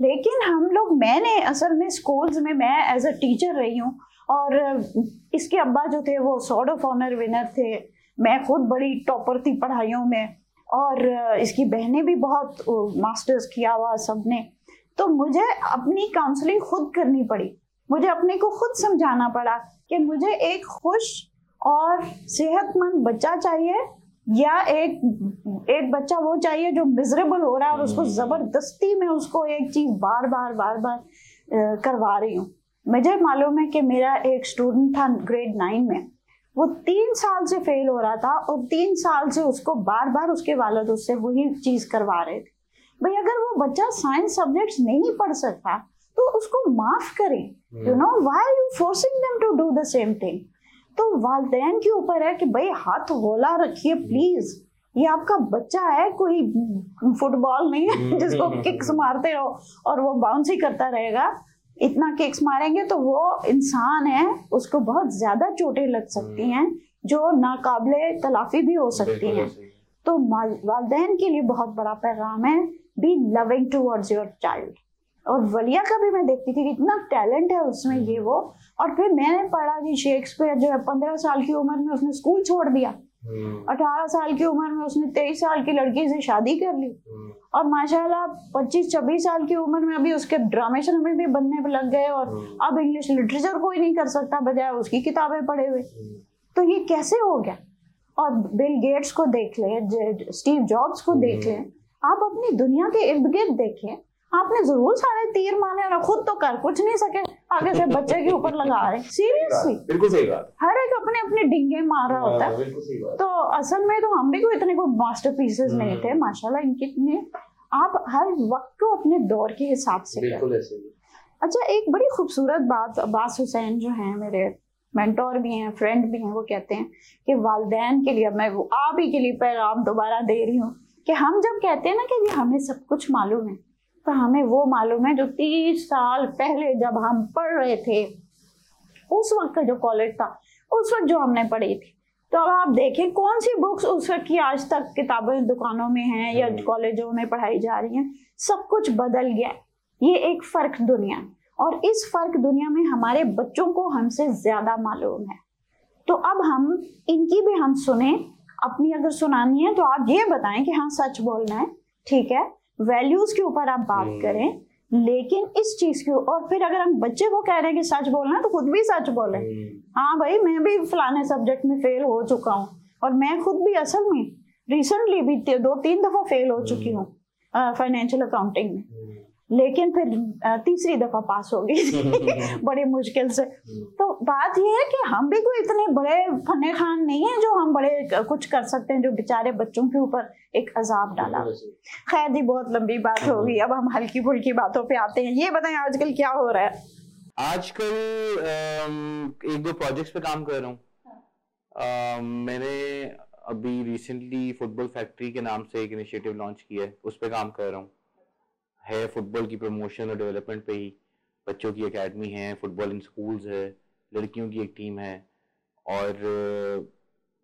लेकिन हम लोग मैंने असल में स्कूल्स में मैं एज अ टीचर रही हूँ और इसके अब्बा जो थे वो सॉर्ड ऑफ़ ऑनर विनर थे। मैं खुद बड़ी टॉपर थी पढ़ाइयों में और इसकी बहनें भी बहुत मास्टर्स किया हुआ सबने। तो मुझे अपनी काउंसलिंग खुद करनी पड़ी। मुझे अपने को खुद समझाना पड़ा कि मुझे एक खुश और सेहतमंद बच्चा चाहिए या एक एक बच्चा वो चाहिए जो मिजरेबल हो रहा है और उसको ज़बरदस्ती में उसको एक चीज़ बार बार बार बार करवा रही हूँ। मुझे मालूम है कि मेरा एक स्टूडेंट था ग्रेड नाइन में। वो तीन साल से फेल हो रहा था और तीन साल से उसको बार बार उसके वालद उससे वही चीज़ करवा रहे थे। भाई अगर वो बच्चा साइंस सब्जेक्ट्स नहीं पढ़ सकता तो उसको माफ़ करें you know why you forcing them to do the same thing तो वालदेन के ऊपर है कि भाई हाथ गोला रखिए प्लीज़ ये आपका बच्चा है कोई फुटबॉल नहीं है जिसको किक्स मारते हो और वो बाउंस ही करता रहेगा। इतना किक्स मारेंगे तो वो इंसान है उसको बहुत ज़्यादा चोटें लग सकती हैं जो नाकाबले तलाफी भी हो सकती हैं। तो वालदेन के लिए बहुत बड़ा पैगाम है be loving towards your child और वलिया का भी मैं देखती थी कि इतना टैलेंट है उसमें ये वो। और फिर मैंने पढ़ा कि शेक्सपियर जो है पंद्रह साल की उम्र में उसने स्कूल छोड़ दिया। अठारह साल की उम्र में उसने तेईस साल की लड़की से शादी कर ली। और माशाल्लाह पच्चीस छब्बीस साल की उम्र में अभी उसके ड्रामे शर्मे भी बनने पे लग गए और अब इंग्लिश लिटरेचर कोई नहीं कर सकता बजाय उसकी किताबें पढ़े हुए। तो ये कैसे हो गया? और बिल गेट्स को देख ले स्टीव जॉब्स को देख ले। आप अपनी दुनिया के इर्द गिर्द देखें आपने ज़रूर सारे तीर मारे और खुद तो कर कुछ नहीं सके। आगे से बच्चे के ऊपर लगा रहे सीरियसली बिल्कुल सही बात। हर एक अपने अपने डिंगे मार रहा होता है। हाँ, तो असल में तो हम भी कोई इतने कोई मास्टर पीसेस नहीं थे माशाल्लाह इनके इतने। आप हर वक्त को अपने दौर के हिसाब से बिल्कुल ऐसे अच्छा एक बड़ी खूबसूरत बात अब्बास हुसैन जो हैं मेरे मेंटोर भी हैं फ्रेंड भी हैं वो कहते हैं कि वालदेन के लिए मैं वो आप ही के लिए पैगाम दोबारा दे रही हूँ कि हम जब कहते हैं ना कि जी हमें सब कुछ मालूम है तो हमें वो मालूम है जो तीस साल पहले जब हम पढ़ रहे थे। उस वक्त का जो कॉलेज था उस वक्त जो हमने पढ़ी थी। तो अब आप देखें कौन सी बुक्स उस वक्त की आज तक किताबें दुकानों में हैं या कॉलेजों में पढ़ाई जा रही हैं? सब कुछ बदल गया ये एक फ़र्क दुनिया और इस फ़र्क दुनिया में हमारे बच्चों को हमसे ज़्यादा मालूम है। तो अब हम इनकी भी हम सुने। अपनी अगर सुनानी है तो आप ये बताएँ कि हाँ सच बोलना है। ठीक है? वैल्यूज़ के ऊपर आप बात करें लेकिन इस चीज़ के और फिर अगर हम बच्चे को कह रहे हैं कि सच बोलना है तो खुद भी सच बोले। हाँ भाई मैं भी फलाने सब्जेक्ट में फेल हो चुका हूँ और मैं खुद भी असल में रिसेंटली भी दो तीन दफ़ा फेल हो चुकी हूँ फाइनेंशियल अकाउंटिंग में। लेकिन फिर तीसरी दफ़ा पास हो गई बड़ी मुश्किल से। तो बात यह है कि हम भी कोई इतने बड़े फने खान नहीं है जो हम बड़े कुछ कर सकते हैं जो बेचारे बच्चों के ऊपर एक अजाब डाला। खैर जी बहुत लंबी बात होगी अब हम हल्की फुल्की बातों पे आते हैं। ये बताएँ आजकल क्या हो रहा है? आजकल एक दो प्रोजेक्ट्स पे काम कर रहा हूँ। मैंने अभी रिसेंटली फुटबॉल फैक्ट्री के नाम से एक इनिशिएटिव लॉन्च किया है। उस पर काम कर रहा हूँ। है फुटबॉल की प्रमोशन और डेवलपमेंट पे ही। बच्चों की एकेडमी है फुटबॉल इन स्कूल्स है लड़कियों की एक टीम है और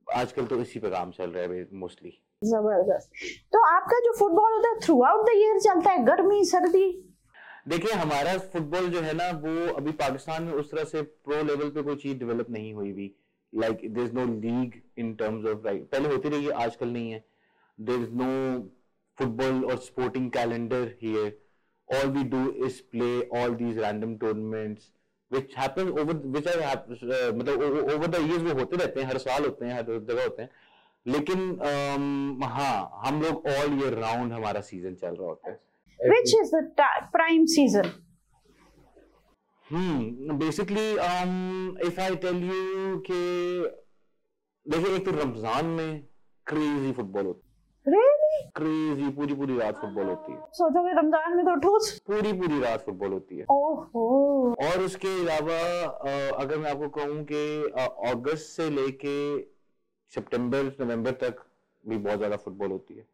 आजकल तो इसी पे काम चल रहा है मोस्टली ज़बरदस्त। तो आपका जो फुटबॉल होता है थ्रू आउट द ईयर चलता है गर्मी सर्दी? देखिए हमारा फुटबॉल जो है ना वो अभी पाकिस्तान में उस तरह से प्रो लेवल पे कोई चीज़ डेवलप नहीं हुई भी। Like there is no league in terms of right पहले होती रही है आजकल नहीं है। देर इज़ नो फुटबॉल और sporting calendar here all we do is play all these random tournaments which happen over the year वो होते रहते हैं हर साल होते हैं हर जगह होते हैं। लेकिन um, हाँ हम लोग ऑल ईयर राउंड हमारा सीज़न चल रहा होता है। Which is the prime season hmm basically if I tell you के देखिए एक तो रमज़ान में क्रेजी फुटबॉल होता है। क्रेजी पूरी पूरी रात फुटबॉल होती है। सोचोगे रमज़ान में तो ठूस? पूरी पूरी रात फुटबॉल होती है। ओहो। और उसके अलावा अगर मैं आपको कहूँ कि अगस्त से लेके सितंबर नवंबर तक भी बहुत ज़्यादा फुटबॉल होती है।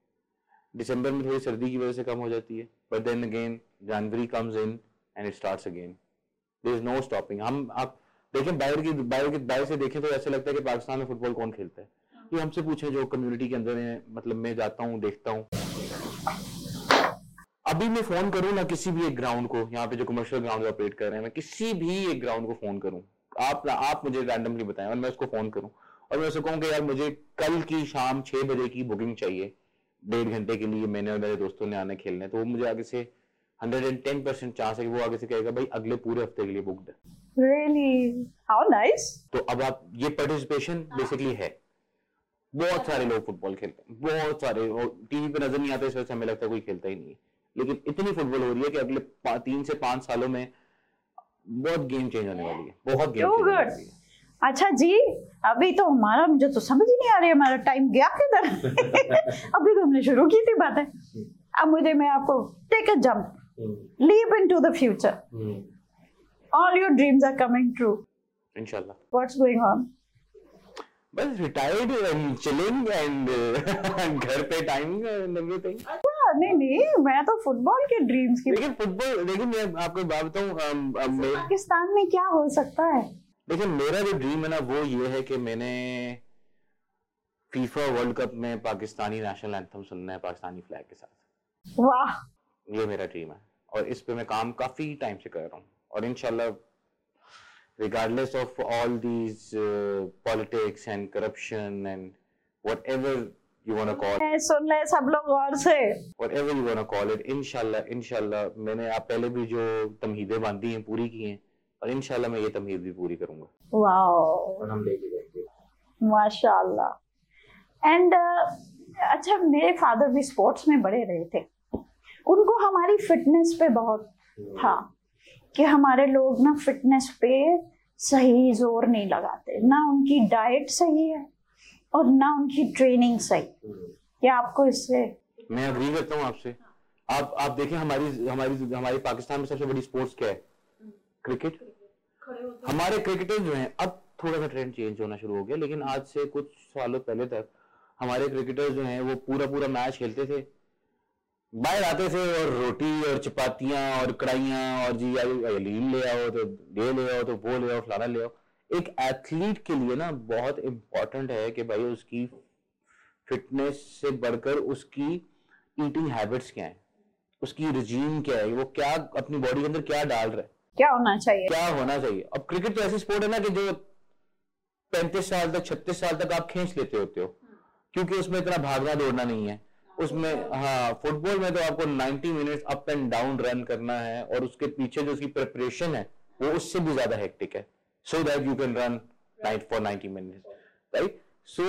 दिसंबर में थोड़ी सर्दी की वजह से कम हो जाती है but then again January comes in and it starts again there is no stopping हम आप देखें बाहर की बाहर की बाहर से देखें तो ऐसा लगता है कि पाकिस्तान में फुटबॉल कौन खेलता है। ये हमसे पूछें जो कम्युनिटी के अंदर है मतलब मैं जाता हूँ देखता हूँ। अभी मैं फ़ोन करूँ ना किसी भी एक ग्राउंड को यहाँ पे जो कमर्शियल ग्राउंड ऑपरेट कर रहे हैं मैं किसी भी एक ग्राउंड को फ़ोन करूँ। आप आप मुझे रैंडमली बताएँ और मैं उसको फ़ोन करूँ। और मैं उसको कहूँ कि यार मुझे कल की शाम छह बजे की बुकिंग चाहिए। डेढ़ घंटे के लिए मैंने और मेरे दोस्तों ने आने खेलने तो वो मुझे आगे से hundred and ten percent chance है कि वो आगे से कहेगा भाई अगले पूरे हफ़्ते के लिए बुकड है। Really? How nice. तो अब आप ये पार्टिसिपेशन बेसिकली है। बहुत सारे लोग फुटबॉल खेलते हैं। बहुत सारे टीवी पे नज़र नहीं आते इस वजह से हमें लगता है कोई खेलता ही नहीं है। लेकिन इतनी फुटबॉल हो रही है कि अगले तीन से पाँच सालों में बहुत गेम चेंज होने वाली है। बहुत गेम चेंज होने वाली है। अच्छा जी अभी तो हमारा मुझे तो समझ ही नहीं आ रही है हमारा टाइम गया किधर? अभी तो हमने शुरू की थी बातें। अब मुझे मैं आपको take a jump leap into the future all your dreams are coming true इंशाल्लाह। What's going on? बस रिटायर्ड एंड चिलिंग एंड घर पे टाइम एंड एवरीथिंग नहीं नहीं मैं तो फुटबॉल के ड्रीम्स की लेकिन फुटबॉल देखिए मैं आपको बात बताऊँ पाकिस्तान में क्या हो सकता है? देखिए मेरा जो ड्रीम है ना वो ये है कि मैंने फीफा वर्ल्ड कप में पाकिस्तानी नेशनल एंथम सुनना है पाकिस्तानी फ्लैग के साथ। वाह। ये मेरा ड्रीम है। और इस पे मैं काम काफ़ी टाइम से कर रहा हूँ। और इंशाल्लाह regardless of all these uh, politics and corruption and whatever you want to call ए, सुन ले सब लोग गौर से। Whatever you want to call it इंशाल्लाह इंशाल्लाह मैंने आप पहले भी जो तमहीदें बांधी हैं पूरी की हैं और इंशाल्लाह मैं ये तमहीद भी पूरी करूँगा। वाओ और हम लेके जाएँगे। माशाल्लाह। एंड अच्छा मेरे फादर भी स्पोर्ट्स में बड़े रहे थे। उनको हमारी फिटनेस पे बहुत था कि हमारे लोग ना फिटनेस पे सही ज़ोर नहीं लगाते। ना उनकी डाइट सही है और ना उनकी ट्रेनिंग सही। क्या आपको इससे मैं अग्री करता हूँ आपसे। आप आप देखें हमारी हमारी हमारी पाकिस्तान में सबसे बड़ी स्पोर्ट्स क्या है? क्रिकेट हमारे क्रिकेटर जो हैं, अब थोड़ा सा ट्रेंड चेंज होना शुरू हो गया, लेकिन आज से कुछ सालों पहले तक हमारे क्रिकेटर जो हैं, वो पूरा पूरा मैच खेलते थे। बाहर आते थे और रोटी और चपातियाँ और कढ़ाइयाँ और जी आई लीन ले आओ तो ये ले आओ तो वो ले आओ फलाना ले आओ। एक एथलीट के लिए ना बहुत इम्पोर्टेंट है कि भाई उसकी फिटनेस से बढ़कर उसकी ईटिंग हैबिट्स क्या है उसकी रिजीम क्या है वो क्या अपनी बॉडी के अंदर क्या डाल रहा है। क्या होना चाहिए? क्या होना चाहिए? अब क्रिकेट तो ऐसी स्पोर्ट है ना कि जो पैंतीस साल तक छत्तीस साल तक आप खींच लेते होते हो क्योंकि उसमें इतना भागना दौड़ना नहीं है। उसमें हाँ फुटबॉल में तो आपको 90 minutes up and down run करना है और उसके पीछे जो उसकी प्रिपरेशन है, वो उससे भी ज़्यादा हेक्टिक है। So that you can run night for 90 minutes right so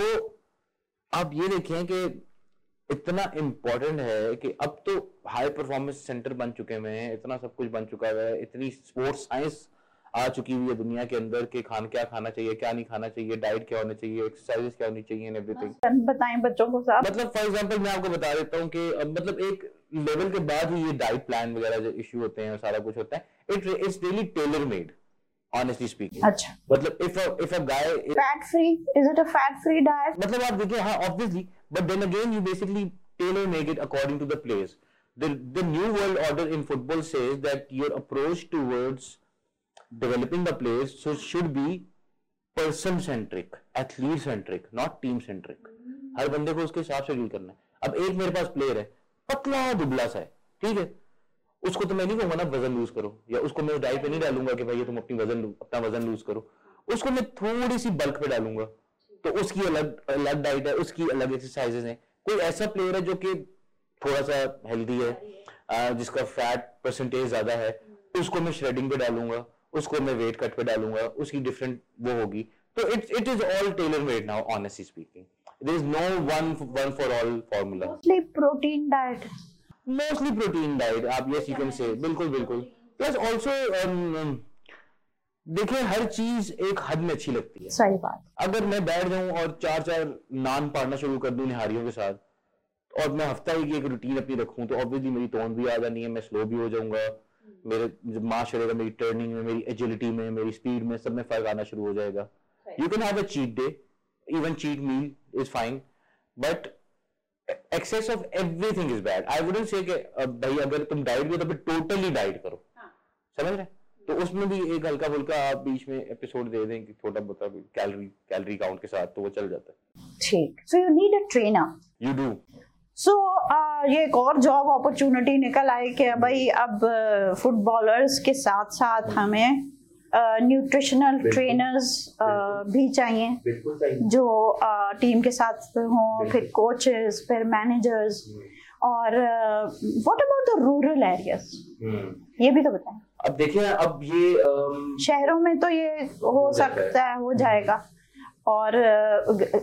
आप ये देखें कि इतना इम्पोर्टेंट है कि अब तो हाई परफॉर्मेंस सेंटर बन चुके हुए हैं, इतना सब कुछ बन चुका है, इतनी स्पोर्ट्स साइंस आ चुकी हुई है दुनिया के अंदर कि खान क्या खाना चाहिए क्या नहीं खाना चाहिए डाइट क्या होनी चाहिए एक्सरसाइज क्या होनी चाहिए एवरीथिंग बताएँ बच्चों को साहब मतलब फॉर एग्जांपल मैं आपको बता देता हूँ कि मतलब एक लेवल के बाद ही ये डाइट प्लान वगैरह जो इशू होते हैं और सारा कुछ होता है it is really tailor made honestly speaking अच्छा। मतलब if if a guy fat free is it a fat free diet मतलब आप देखिए हाँ obviously but then again you basically tailor make it according to the place the the new world order in football says that your approach towards developing the players so should be person centric athlete centric not team centric. हर बंदे को उसके हिसाब से deal करना है। अब एक मेरे पास प्लेयर है पतला दुबला सा है ठीक है? उसको तो मैं नहीं कहूँगा ना वज़न लूज करो या उसको मैं डाइट पे नहीं डालूँगा कि भाई ये तुम अपनी वज़न अपना वज़न लूज करो। उसको मैं थोड़ी सी बल्क पे डालूँगा तो उसकी अलग अलग डाइट है उसकी अलग एक्सरसाइजेज है। कोई ऐसा प्लेयर है जो कि थोड़ा सा हेल्दी है जिसका फैट परसेंटेज ज़्यादा है उसको मैं श्रेडिंग पे डालूँगा। उसको मैं वेट कट पे डालूँगा उसकी डिफरेंट वो होगी। तो it it is all tailor made now honestly speaking there is no one one for all formula Mostly protein diet. Mostly protein diet आप यस यू कैन से बिल्कुल बिल्कुल. प्लस ऑल्सो देखिए हर चीज़ एक हद में अच्छी लगती है। सही बात। अगर मैं बैठ जाऊँ और चार चार नान पाड़ना शुरू कर दूँ निहारियों के साथ और मैं हफ़्ता ही की एक रूटीन अपनी रखूँ तो ऑब्वियसली मेरी टोन भी आ जानी है मैं स्लो भी हो जाऊँगा। मेरे जब मास चलेगा मेरी टर्निंग में मेरी एजिलिटी में मेरी स्पीड में सब में फ़र्क आना शुरू हो जाएगा। You can have a cheat day even cheat meal is fine but excess of everything is bad I wouldn't say कि भाई अगर तुम डाइट भी हो तो फिर टोटली डाइट करो। समझ रहे? तो उसमें भी एक हल्का फुल्का आप बीच में एपिसोड दे दें कि छोटा मोटा कैलोरी कैलोरी काउंट के साथ तो वो चल जाता है। ठीक। So you need a trainer you do so so, ये एक और जॉब अपॉर्चुनिटी निकल आई कि भाई अब फुटबॉलर्स के साथ साथ हमें न्यूट्रिशनल ट्रेनर्स भी चाहिए। जो टीम के साथ हों फिर कोचेस फिर मैनेजर्स और what about the rural areas hmm. ये भी तो बताएँ। अब देखिए अब ये शहरों में तो ये हो। सकता है हो जाएगा। और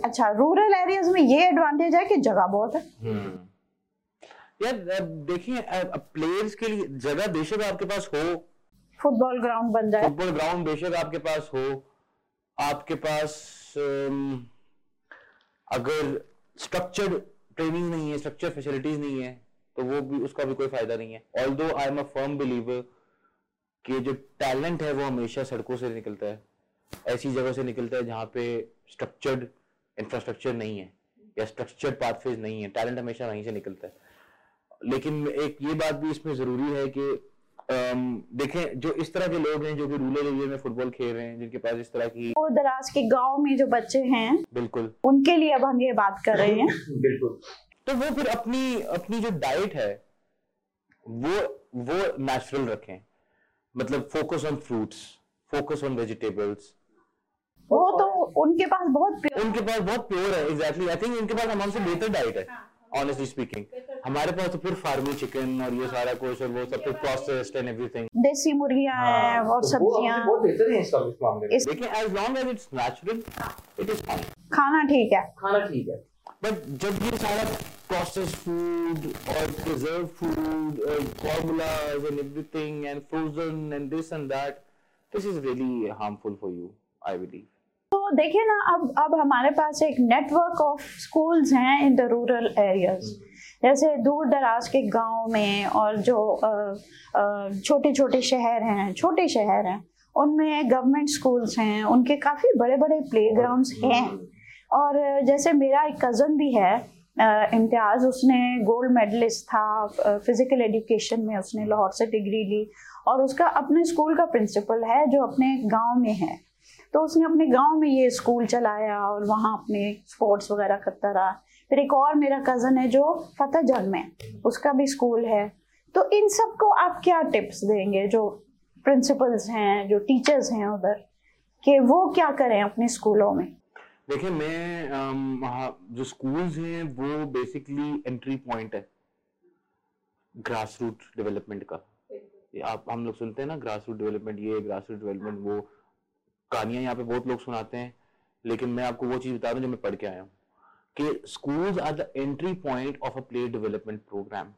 अच्छा रूरल एरियाज़ में ये एडवांटेज है कि जगह बहुत है। हम्म। यार देखिए प्लेयर्स के लिए जगह बेशक आपके पास हो। फुटबॉल ग्राउंड बन जाए। फुटबॉल ग्राउंड बेशक आपके पास हो। आपके पास अगर स्ट्रक्चर्ड ट्रेनिंग नहीं है स्ट्रक्चर फैसिलिटीज़ नहीं है तो वो भी उसका भी कोई फ़ायदा नहीं है। Although I am a firm believer कि जो टैलेंट है वो हमेशा सड़कों से निकलता है ऐसी जगह से निकलता है जहाँ पे स्ट्रक्चर्ड इंफ्रास्ट्रक्चर नहीं है या स्ट्रक्चर्ड पाथवेज नहीं है टैलेंट हमेशा वहीं से निकलता है। लेकिन एक ये बात भी इसमें ज़रूरी है कि अम, देखें जो इस तरह के लोग हैं जो कि रूरल एरिया में फुटबॉल खेल रहे हैं जिनके पास इस तरह की वो दराज के गाँव में जो बच्चे हैं बिल्कुल। उनके लिए अब हम ये बात कर रहे हैं। बिल्कुल। तो वो फिर अपनी अपनी जो डाइट है वो वो नेचुरल रखें। मतलब focus on fruits focus on vegetables वो तो उनके पास बहुत प्योर उनके पास बहुत प्योर है एग्जैक्टली आई थिंक उनके पास हम हमसे बेहतर डाइट है ऑनेस्टली स्पीकिंग हमारे पास तो फिर फार्मी चिकन और ये सारा कुछ और वो सब कुछ प्रोसेस्ड एंड एवरीथिंग देसी मुर्गियाँ हैं। और वो हमसे सब्ज़ियाँ। बहुत बेहतर है इसका इस मामले में। देखिए as long as it's natural it is fine खाना ठीक है। खाना ठीक है। बट जब ये सारा प्रोसेस्ड फ़ूड और प्रिजर्व फ़ूड और formulas and everything and frozen and this and that this is really harmful for you I believe तो देखिए ना, अब अब हमारे पास एक नेटवर्क ऑफ़ स्कूल्स हैं इन द रूरल एरियाज़ जैसे दूर दराज के गाँव में और जो छोटे छोटे शहर हैं, छोटे शहर हैं, उनमें गवर्नमेंट स्कूल्स हैं, उनके काफ़ी बड़े बड़े प्लेग्राउंड्स हैं. और जैसे मेरा एक कज़न भी है इम्तियाज़, उसने गोल्ड मेडलिस्ट था फ़िज़िकल एजुकेशन में उसने लाहौर से डिग्री ली. और उसका अपने स्कूल का प्रिंसिपल है, जो अपने गाँव में है. तो उसने अपने गाँव में ये स्कूल चलाया और वहाँ अपने स्पोर्ट्स वगैरह करता रहा। फिर एक और मेरा कज़न है जो फतेह जंग में उसका भी स्कूल है। तो इन सबको आप क्या टिप्स देंगे जो प्रिंसिपल्स हैं, जो टीचर्स हैं उधर, कि वो क्या करें अपने स्कूलों में? देखिए, मैं जो स्कूल्स हैं, वो बेसिकली एंट्री पॉइंट है ग्रास रूट डेवलपमेंट का। आप, हम लोग सुनते हैं ना ग्रास रूट डेवलपमेंट ये ग्रास रूट डेवलपमेंट वो कहानियाँ यहाँ पे बहुत लोग सुनाते हैं, लेकिन मैं आपको वो चीज़ बता दूँ जो मैं पढ़ के आया हूँ, कि schools are the entry point of a player development program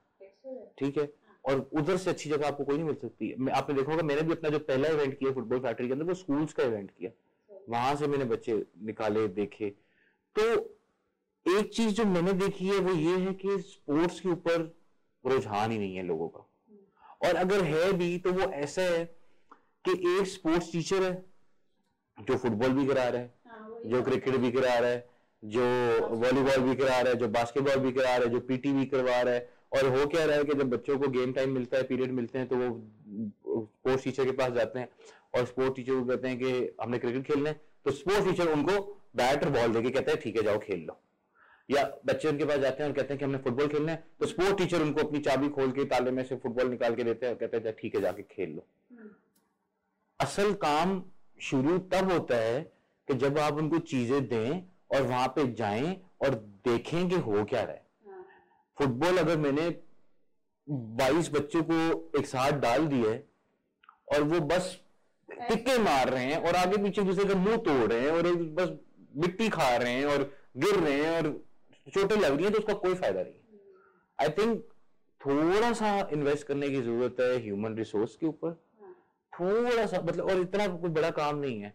ठीक है? और उधर से अच्छी जगह आपको कोई नहीं मिल सकती। मैं, आपने देखा होगा, मैंने भी अपना जो पहला इवेंट किया फुटबॉल फैक्ट्री के अंदर, वो स्कूल्स का इवेंट किया। वहाँ से मैंने बच्चे निकाले, देखे। तो एक चीज़ जो मैंने देखी है, वो ये है कि स्पोर्ट्स के ऊपर रुझान ही नहीं है लोगों का। और अगर है भी तो वो ऐसा है कि एक स्पोर्ट्स टीचर है जो फुटबॉल भी करा रहा है जो क्रिकेट भी करा रहा है जो वॉलीबॉल भी करा रहा है जो बास्केटबॉल भी करा रहा है जो पीटी भी करवा रहा है। और हो क्या रहा है कि जब बच्चों को गेम टाइम मिलता है पीरियड मिलते हैं तो वो स्पोर्ट्स टीचर के पास जाते हैं। और स्पोर्ट्स टीचर को कहते हैं कि हमने क्रिकेट खेलना है तो स्पोर्ट्स टीचर उनको बैट और बॉल देके कहता है ठीक है जाओ खेल लो। या बच्चे उनके पास जाते हैं और कहते हैं कि हमने फुटबॉल खेलना है तो स्पोर्ट टीचर उनको अपनी चाबी खोल के ताले में से फुटबॉल निकाल के देते हैं और कहते हैं ठीक है जाके खेल लो। असल काम शुरू तब होता है कि जब आप उनको चीज़ें दें और वहाँ पे जाएँ और देखें कि हो क्या रहा है। फुटबॉल अगर मैंने 22 बच्चों को एक साथ डाल दिया है और वो बस टिक्के मार रहे हैं और आगे पीछे दूसरे का मुँह तोड़ रहे हैं और एक बस मिट्टी खा रहे हैं और गिर रहे हैं और चोटें लग रही हैं तो उसका कोई फ़ायदा नहीं आई थिंक थोड़ा सा इन्वेस्ट करने की ज़रूरत है ह्यूमन रिसोर्स के ऊपर। थोड़ा सा मतलब और इतना कोई बड़ा काम नहीं है।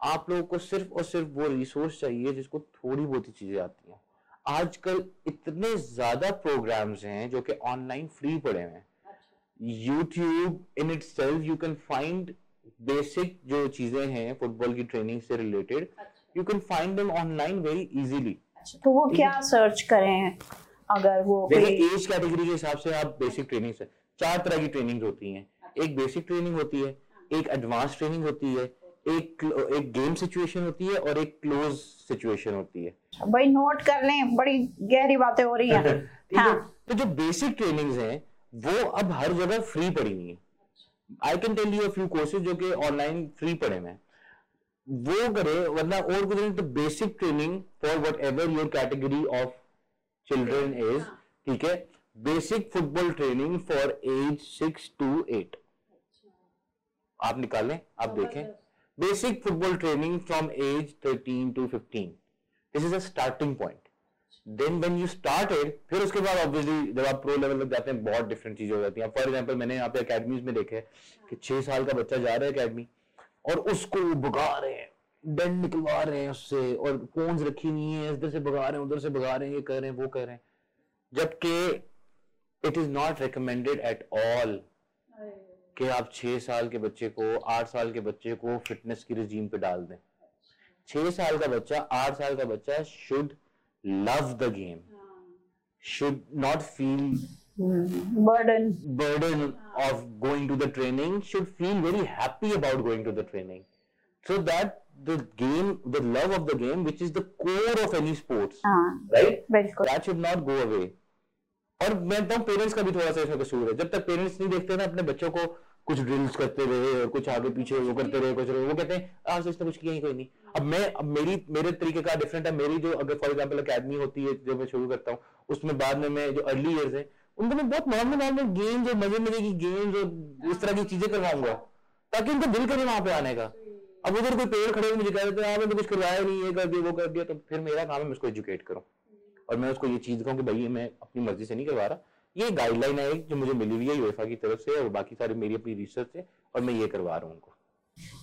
आप लोगों को सिर्फ़ और सिर्फ़ वो रिसोर्स चाहिए जिसको थोड़ी बहुत ही चीज़ें आती हैं। आजकल इतने ज़्यादा प्रोग्राम्स हैं जो कि ऑनलाइन फ्री पड़े हुए हैं। YouTube in itself you can find basic जो चीज़ें हैं फुटबॉल की ट्रेनिंग से related you can find them online very easily तो वो क्या सर्च करें अगर वो देखिए एज कैटेगरी के हिसाब से आप बेसिक ट्रेनिंग से चार तरह की ट्रेनिंग होती हैं। एक बेसिक ट्रेनिंग होती है एक एडवांस ट्रेनिंग होती है एक एक गेम सिचुएशन होती है और एक क्लोज सिचुएशन होती है। भाई नोट कर लें बड़ी गहरी बातें हो रही हैं। है तो जो बेसिक ट्रेनिंग्स हैं वो अब हर जगह फ्री पड़ी हुई है। I can tell you few courses जो कि ऑनलाइन फ्री पड़े हुए हैं। वो करे वरना और कुछ नहीं तो basic training for whatever your category of children is ठीक है? Basic football training for age six to eight आप निकालें आप देखें। Basic football training from age thirteen to fifteen this is a starting point then when you started फिर उसके बाद obviously जब आप प्रो लेवल तक जाते हैं बहुत डिफरेंट चीज़ें हो जाती हैं। फॉर एग्जांपल मैंने यहाँ पे अकेडमीज में देखे कि छह साल का बच्चा जा रहा है अकेडमी और उसको भगा रहे हैं। डंड निकलवा रहे हैं उससे और कोन्स रखी हुई है इधर से भगा रहे हैं उधर से भगा रहे हैं ये कर रहे हैं वो कर रहे हैं। जबकि it is not recommended at all कि आप छह साल के बच्चे को आठ साल के बच्चे को फिटनेस की रजीम पे डाल दें। छह साल का बच्चा आठ साल का बच्चा should love the game should not feel burden burden of going to the training should feel very happy about going to the training so that the game the love of the game which is the core of any sports right that should not go away और मैं तो parents का भी थोड़ा सा इसमें कसूर है। जब तक पेरेंट्स नहीं देखते ना, अपने बच्चों को कुछ ड्रिल्स करते रहे और कुछ आगे पीछे वो करते रहे, कुछ रहे, वो कहते हैं, आज तो इसने कुछ किया ही कोई नहीं। अब मैं, अब मेरी, मेरे तरीके का डिफरेंट है। मेरी जो अगर फॉर एग्ज़ाम्पल एकेडमी होती है जो मैं शुरू करता हूँ, उसमें बाद में मैं जो अर्ली ईयर्स है, उनको मैं बहुत नॉर्मल नॉर्मल गेम्स और मज़े मज़े की गेम्स और इस तरह की चीज़ें करवाऊँगा, ताकि उनको दिल करे वहाँ पे आने का। अब उधर कोई पेड़ खड़े हुए मुझे कह देते हैं आपने तो कुछ करवाया नहीं ये कर दिया, वो कर दिया। तो फिर मेरा काम है, मैं उसको एजुकेट करूँ। और मैं उसको ये चीज़ कहूँ कि भाई मैं अपनी मर्ज़ी से नहीं करवा रहा। ये गाइडलाइन है जो मुझे मिली हुई है यूएफा की तरफ़ से और बाकी सारी मेरी अपनी रिसर्च से और मैं ये करवा रहा हूँ उनको।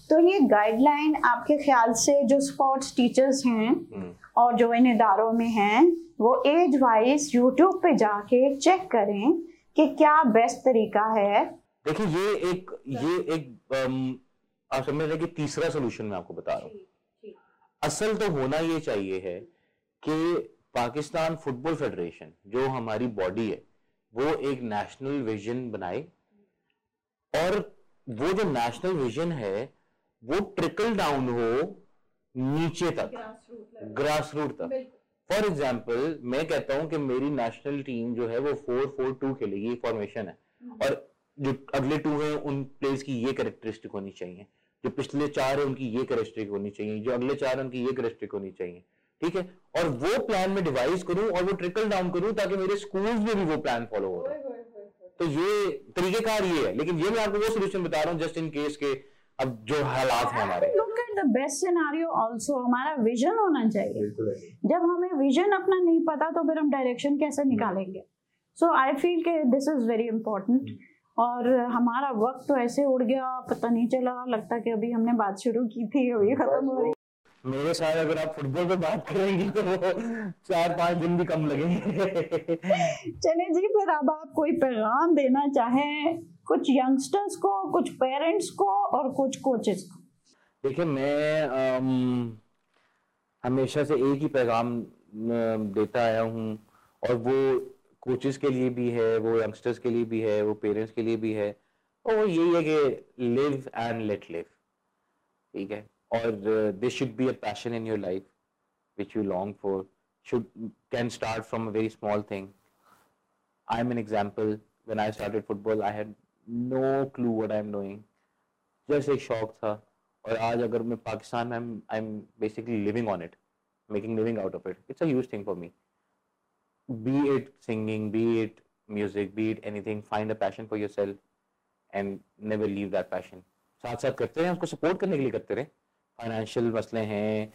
तो ये गाइडलाइन आपके ख्याल से जो स्पोर्ट्स टीचर्स हैं हम्म। और जो इन इदारों में हैं वो एज वाइज यूट्यूब पे जाके चेक करें कि क्या बेस्ट तरीका है। देखिए ये एक ये एक अम, आप समझ रहे कि तीसरा सोल्यूशन मैं आपको बता रहा हूँ। असल तो होना ये चाहिए है कि पाकिस्तान फुटबॉल फेडरेशन जो हमारी बॉडी है वो एक नेशनल विजन बनाए। और वो जो नेशनल विजन है वो ट्रिकल डाउन हो नीचे तक ग्रास रूट तक। फॉर एग्ज़ाम्पल मैं कहता हूँ कि मेरी नेशनल टीम जो है वो फोर फोर टू खेलेगी फॉर्मेशन है। और जो अगले टू हैं उन प्लेयर्स की ये कैरेक्टरिस्टिक होनी चाहिए। जो पिछले चार है उनकी ये कैरेक्टरिस्टिक होनी चाहिए। जो अगले चार है उनकी ये कैरेक्टरिस्टिक होनी चाहिए। ठीक है? और वो प्लान में डिवाइस करूँ और वो ट्रिकल डाउन करूँ ताकि मेरे स्कूल्स में भी वो प्लान फॉलो हो रहा है तो ये तरीकेकार ये है। लेकिन ये मैं आपको वो सोल्यूशन बता रहा हूँ जस्ट इन केस के अब जो हालात हैं हमारे। द बेस्ट सिनारियो आल्सो हमारा विजन होना चाहिए। जब हमें विजन अपना नहीं पता तो फिर हम डायरेक्शन कैसे निकालेंगे? सो आई फील कि दिस इज़ वेरी इंपॉर्टेंट और हमारा वक्त तो ऐसे उड़ गया पता नहीं चला। लगता कि अभी हमने बात शुरू की थी अभी खत्म हो रही मेरे साथ अगर आप फुटबॉल पे बात करेंगे तो वो चार पाँच दिन भी कम लगेंगे। चले जी फिर अब आप कोई पैगाम देना चाहें कुछ यंगस्टर्स को कुछ पेरेंट्स को और कुछ कोचेस को। देखिए मैं अम, हमेशा से एक ही पैगाम देता आया हूँ और वो कोचेस के लिए भी है वो यंगस्टर्स के लिए भी है वो पेरेंट्स के लिए भी है और वो यही है कि लिव एंड लेट लिव ठीक है? और this should be a passion in your life which you long for should can start from a very small thing i'm an example when i started football i had no clue what i'm doing just एक शौक था और आज अगर मैं पाकिस्तान में I am basically living on it making living out of it it's a huge thing for me be it singing be it music be it anything find a passion for yourself and never leave that passion साथ साथ करते रहें उसको support करने के लिए करते रहें फाइनेंशियल मसले हैं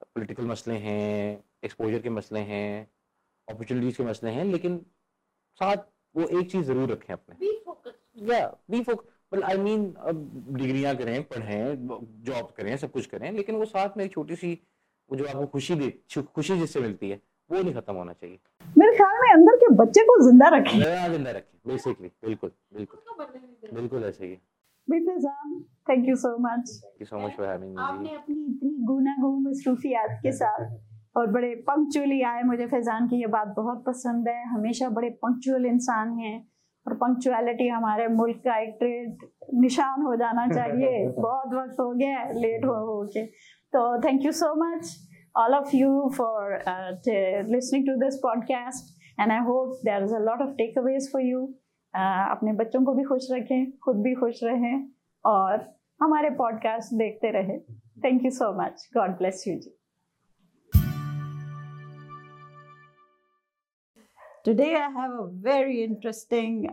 पॉलिटिकल मसले हैं एक्सपोजर के मसले हैं अपॉर्चुनिटीज़ के मसले हैं लेकिन साथ वो एक चीज़ ज़रूर रखें अपने। या बी फोक well आई मीन डिग्रियाँ करें पढ़ें जॉब करें सब कुछ करें लेकिन वो साथ में एक छोटी सी वो जो आपको खुशी दे खुशी जिससे मिलती है वो नहीं खत्म होना चाहिए। मेरे ख्याल में अंदर के बच्चे को ज़िंदा रखें। ज़िंदा रखें बेसिकली बिल्कुल बिल्कुल। बिल्कुल ऐसा ही है। Thank you so much thank you so much for having me आपने अपनी इतनी गुना गुम मसरूफियात के साथ और बड़े पंक्चुअली आए मुझे फैजान की ये बात बहुत पसंद है। हमेशा बड़े पंक्चुअल इंसान हैं और पंक्चुअलिटी हमारे मुल्क का एक ट्रेड निशान हो जाना चाहिए। बहुत वक्त हो गया लेट हो हो के तो thank you so much all of you for uh, t- listening to this podcast and i hope there is a lot of takeaways for you. Uh, अपने बच्चों को भी खुश रखें खुद भी खुश रहें और हमारे पॉडकास्ट देखते रहे। Thank you so much God bless you ji. Today I have a very interesting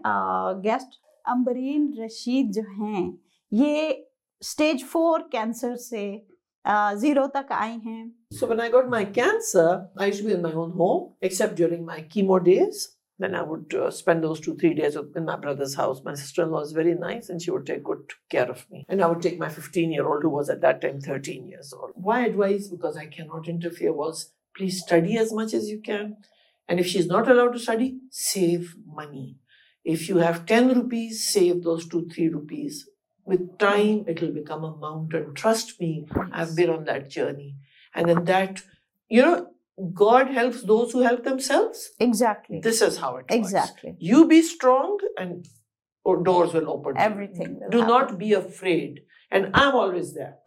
guest Ambreen Rashid जो हैं ये स्टेज फोर कैंसर से ज़ीरो uh, तक आई हैं। So when I got my cancer I should be in my home except during days Then I would uh, spend those two, three days in my brother's house. My sister-in-law is very nice and she would take good care of me. And I would take my 15-year-old who was at that time 13 years old. My advice, because I cannot interfere, was please study as much as you can. And if she's not allowed to study, save money. If you have 10 rupees, save those two, three rupees. With time, it will become a mountain. Trust me, I've been on that journey. And then that, you know, God helps those who help themselves. Exactly. This is how it works. Exactly. You be strong and doors will open. Everything. Will Do happen. not be afraid. And I'm always there.